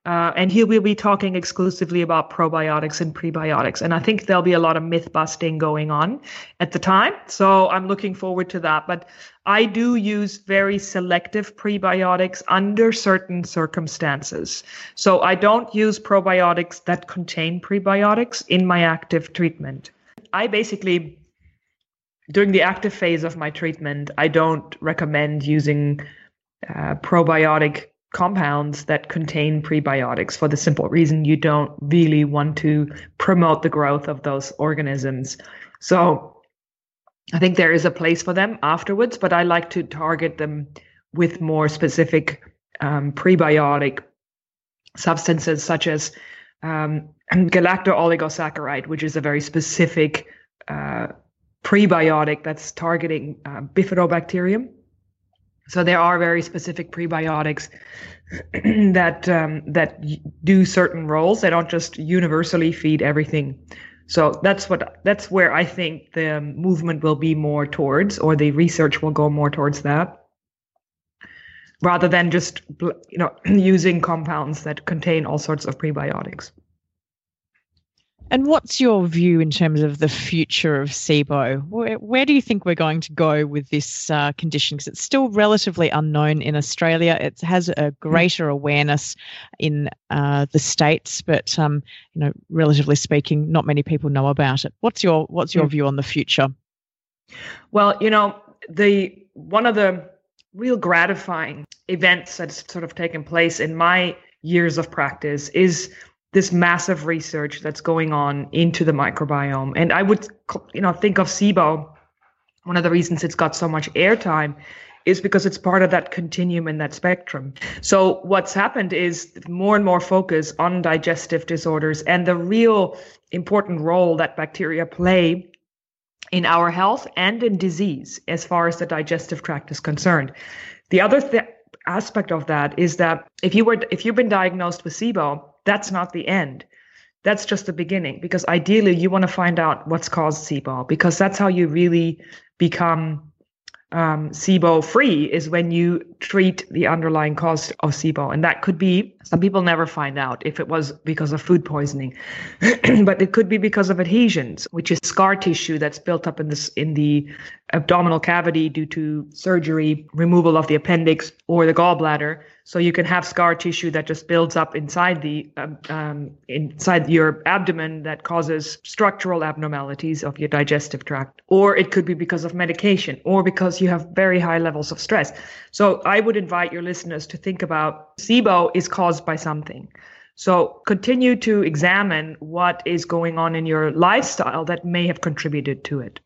Uh, and he will be talking exclusively about probiotics and prebiotics. And I think there'll be a lot of myth busting going on at the time. So I'm looking forward to that. But I do use very selective prebiotics under certain circumstances. So I don't use probiotics that contain prebiotics in my active treatment. I basically, during the active phase of my treatment, I don't recommend using uh, probiotic compounds that contain prebiotics for the simple reason you don't really want to promote the growth of those organisms. So I think there is a place for them afterwards, but I like to target them with more specific um, prebiotic substances such as um, galacto-oligosaccharide, which is a very specific uh, prebiotic that's targeting uh, bifidobacterium. So there are very specific prebiotics that um, that do certain roles. They don't just universally feed everything. So that's what that's where I think the movement will be more towards, or the research will go more towards that, rather than just you know using compounds that contain all sorts of prebiotics. And what's your view in terms of the future of SIBO? Where, where do you think we're going to go with this uh, condition? Because it's still relatively unknown in Australia. It has a greater awareness in uh, the states, but um, you know, relatively speaking, not many people know about it. What's your What's your hmm. view on the future? Well, you know, the one of the real gratifying events that's sort of taken place in my years of practice is this massive research that's going on into the microbiome. And I would, you know, think of SIBO. One of the reasons it's got so much airtime is because it's part of that continuum and that spectrum. So what's happened is more and more focus on digestive disorders and the real important role that bacteria play in our health and in disease as far as the digestive tract is concerned. The other th- aspect of that is that if you were if you've been diagnosed with SIBO, that's not the end. That's just the beginning because ideally you want to find out what's caused SIBO because that's how you really become um, SIBO free is when you treat the underlying cause of SIBO. And that could be, some people never find out if it was because of food poisoning, but it could be because of adhesions, which is scar tissue that's built up in this, in the abdominal cavity due to surgery, removal of the appendix or the gallbladder. So you can have scar tissue that just builds up inside the um, um, inside your abdomen that causes structural abnormalities of your digestive tract, or it could be because of medication, or because you have very high levels of stress. So I would invite your listeners to think about SIBO is caused by something. So continue to examine what is going on in your lifestyle that may have contributed to it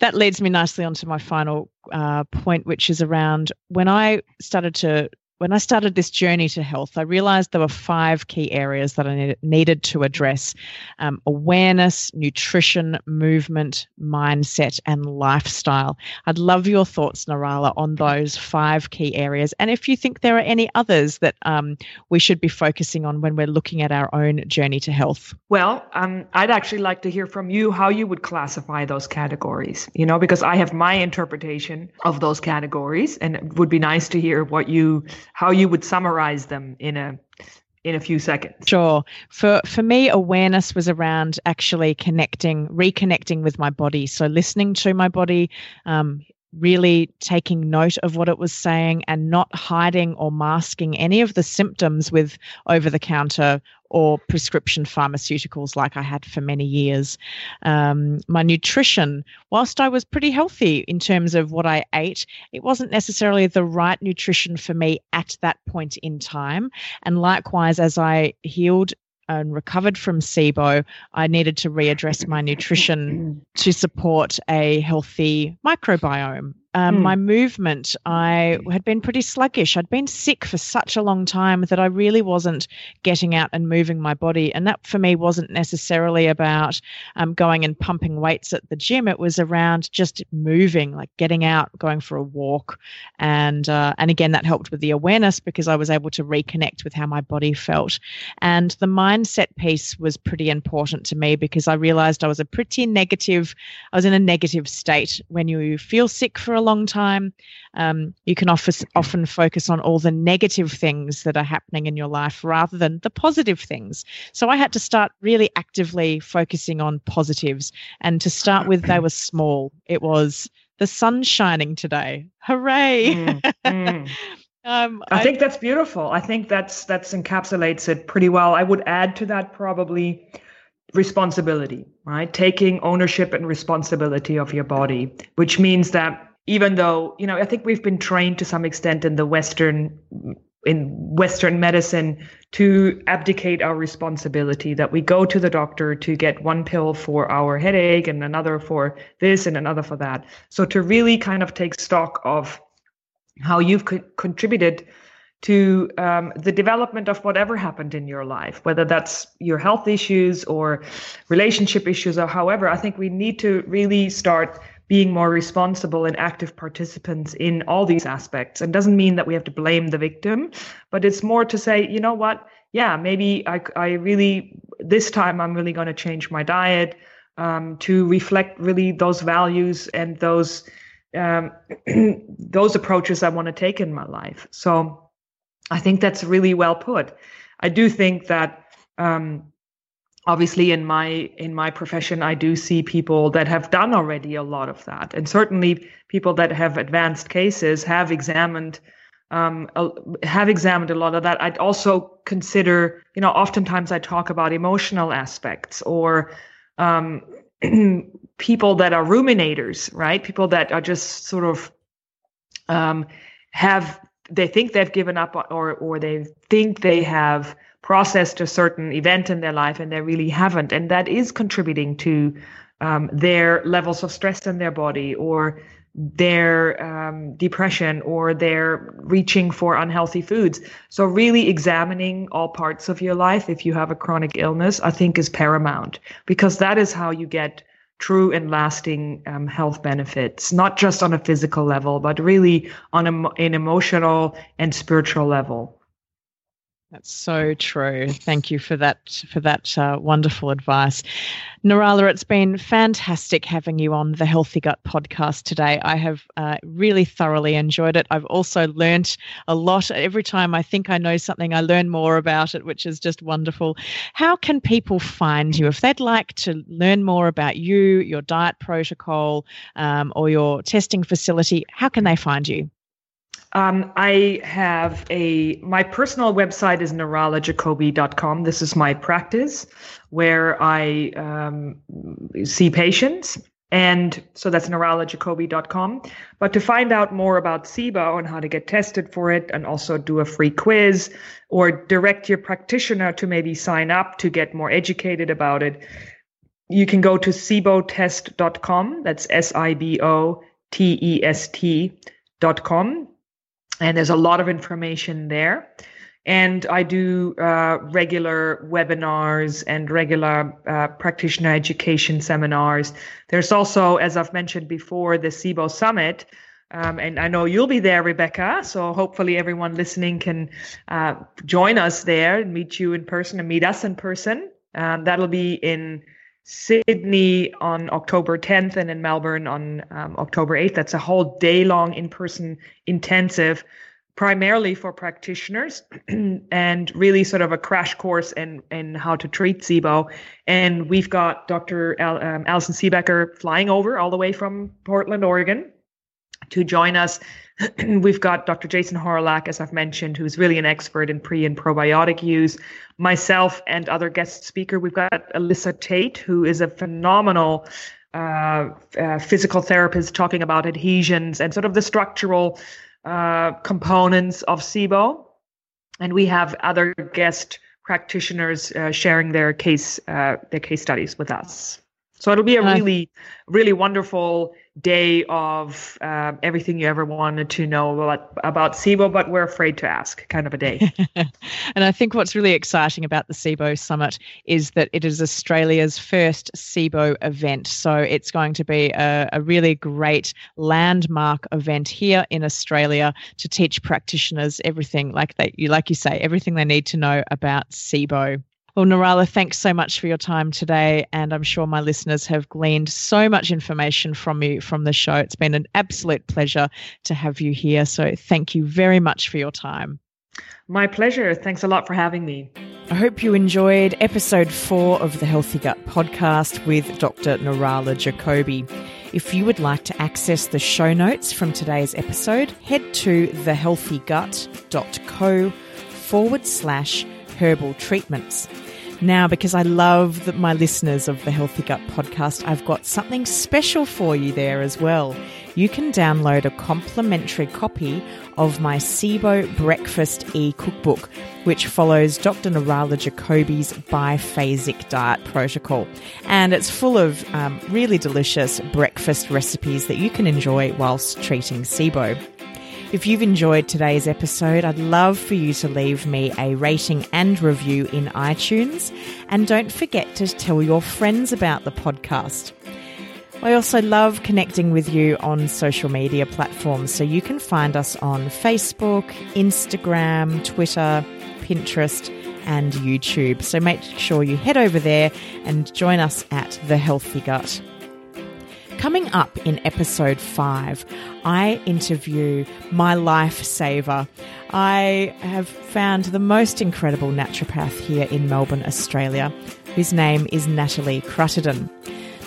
that leads me nicely onto my final uh, point, which is around when I started to when I started this journey to health, I realized there were five key areas that I needed to address um, awareness, nutrition, movement, mindset, and lifestyle. I'd love your thoughts, Nirala, on those five key areas. And if you think there are any others that um, we should be focusing on when we're looking at our own journey to health. Well, um, I'd actually like to hear from you how you would classify those categories, you know, because I have my interpretation of those categories, and it would be nice to hear what you how you would summarize them in a in a few seconds. Sure. For for me awareness was around actually connecting, reconnecting with my body. So listening to my body, um, really taking note of what it was saying and not hiding or masking any of the symptoms with over the counter or prescription pharmaceuticals like I had for many years. Um, my nutrition, whilst I was pretty healthy in terms of what I ate, it wasn't necessarily the right nutrition for me at that point in time. And likewise, as I healed and recovered from SIBO, I needed to readdress my nutrition to support a healthy microbiome um, mm. my movement, I had been pretty sluggish. I'd been sick for such a long time that I really wasn't getting out and moving my body. And that for me wasn't necessarily about um, going and pumping weights at the gym. It was around just moving, like getting out, going for a walk. And, uh, and again, that helped with the awareness because I was able to reconnect with how my body felt. And the mindset piece was pretty important to me because I realized I was a pretty negative, I was in a negative state when you feel sick for a a long time. Um, you can often, often focus on all the negative things that are happening in your life rather than the positive things. So I had to start really actively focusing on positives. And to start with, they were small. It was the sun shining today. Hooray! Mm, mm. um, I, I think that's beautiful. I think that's that's encapsulates it pretty well. I would add to that probably responsibility, right? Taking ownership and responsibility of your body, which means that even though, you know, I think we've been trained to some extent in the Western in Western medicine to abdicate our responsibility that we go to the doctor to get one pill for our headache and another for this and another for that. So to really kind of take stock of how you've co- contributed to um, the development of whatever happened in your life, whether that's your health issues or relationship issues or however, I think we need to really start being more responsible and active participants in all these aspects. And doesn't mean that we have to blame the victim, but it's more to say, you know what? Yeah, maybe I, I really, this time I'm really going to change my diet um, to reflect really those values and those um, those approaches I want to take in my life. So I think that's really well put. I do think that um, obviously in my in my profession I do see people that have done already a lot of that, and certainly people that have advanced cases have examined. Um, have examined a lot of that. I'd also consider, you know, oftentimes I talk about emotional aspects or um, people that are ruminators, right? People that are just sort of um, have they think they've given up or or they think they have processed a certain event in their life and they really haven't and that is contributing to um, their levels of stress in their body or their um, depression or their reaching for unhealthy foods so really examining all parts of your life if you have a chronic illness i think is paramount because that is how you get true and lasting um, health benefits, not just on a physical level, but really on a, an emotional and spiritual level. That's so true. Thank you for that for that uh, wonderful advice, Nirala. It's been fantastic having you on the Healthy Gut podcast today. I have uh, really thoroughly enjoyed it. I've also learnt a lot. Every time I think I know something, I learn more about it, which is just wonderful. How can people find you if they'd like to learn more about you, your diet protocol, um, or your testing facility? How can they find you? Um, I have a my personal website is niralajacobi.com. This is my practice where I um, see patients. And so that's niralajacobi.com. But to find out more about SIBO and how to get tested for it and also do a free quiz or direct your practitioner to maybe sign up to get more educated about it, you can go to sibotest.com. That's S I B O T E S T.com and there's a lot of information there. And I do uh, regular webinars and regular uh, practitioner education seminars. There's also, as I've mentioned before, the SIBO Summit. Um, and I know you'll be there, Rebecca. So hopefully everyone listening can uh, join us there and meet you in person and meet us in person. Um, that'll be in Sydney on October 10th and in Melbourne on um, October 8th. That's a whole day long in person intensive, primarily for practitioners, and really sort of a crash course in, in how to treat SIBO. And we've got Dr. Al, um, Alison Siebecker flying over all the way from Portland, Oregon to join us. We've got Dr. Jason Hawrelak, as I've mentioned, who's really an expert in pre and probiotic use. Myself and other guest speaker. We've got Alyssa Tate, who is a phenomenal uh, uh, physical therapist talking about adhesions and sort of the structural uh, components of SIBO. And we have other guest practitioners uh, sharing their case uh, their case studies with us. So it'll be a really, really wonderful day of uh, everything you ever wanted to know about, about SIBO, but we're afraid to ask kind of a day. and I think what's really exciting about the SIBO Summit is that it is Australia's first SIBO event. So it's going to be a, a really great landmark event here in Australia to teach practitioners everything like they like you say, everything they need to know about SIBO. Well, Nirala, thanks so much for your time today. And I'm sure my listeners have gleaned so much information from you from the show. It's been an absolute pleasure to have you here. So thank you very much for your time. My pleasure. Thanks a lot for having me. I hope you enjoyed episode four of the Healthy Gut podcast with Dr. Nirala Jacobi. If you would like to access the show notes from today's episode, head to thehealthygut.co forward slash herbal treatments. Now, because I love that my listeners of the Healthy Gut podcast, I've got something special for you there as well. You can download a complimentary copy of my SIBO Breakfast e cookbook, which follows Dr. Nirala Jacobi's biphasic diet protocol. And it's full of um, really delicious breakfast recipes that you can enjoy whilst treating SIBO. If you've enjoyed today's episode, I'd love for you to leave me a rating and review in iTunes. And don't forget to tell your friends about the podcast. I also love connecting with you on social media platforms. So you can find us on Facebook, Instagram, Twitter, Pinterest, and YouTube. So make sure you head over there and join us at The Healthy Gut. Coming up in episode five, I interview my lifesaver. I have found the most incredible naturopath here in Melbourne, Australia, whose name is Natalie Cruttenden.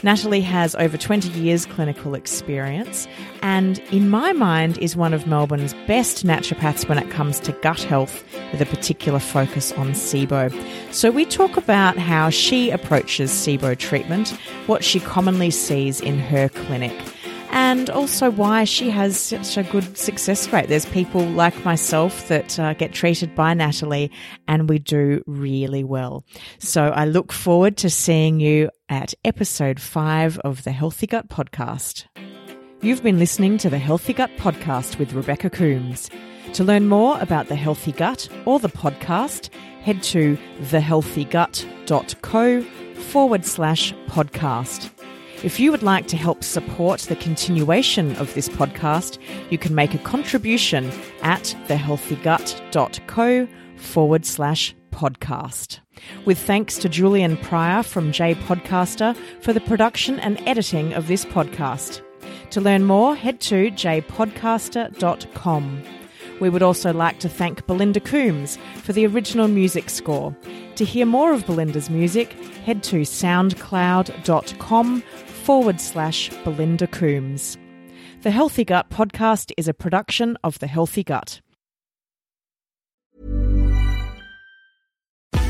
Natalie has over 20 years clinical experience and, in my mind, is one of Melbourne's best naturopaths when it comes to gut health with a particular focus on SIBO. So, we talk about how she approaches SIBO treatment, what she commonly sees in her clinic and also why she has such a good success rate. There's people like myself that uh, get treated by Natalie, and we do really well. So I look forward to seeing you at episode five of the Healthy Gut Podcast. You've been listening to the Healthy Gut Podcast with Rebecca Coomes. To learn more about the Healthy Gut or the podcast, head to thehealthygut.co forward slash podcast. If you would like to help support the continuation of this podcast, you can make a contribution at thehealthygut.co forward slash podcast. With thanks to Julian Pryor from J Podcaster for the production and editing of this podcast. To learn more, head to jpodcaster.com. We would also like to thank Belinda Coomes for the original music score. To hear more of Belinda's music, head to soundcloud.com forward slash Belinda Coomes. The Healthy Gut podcast is a production of The Healthy Gut.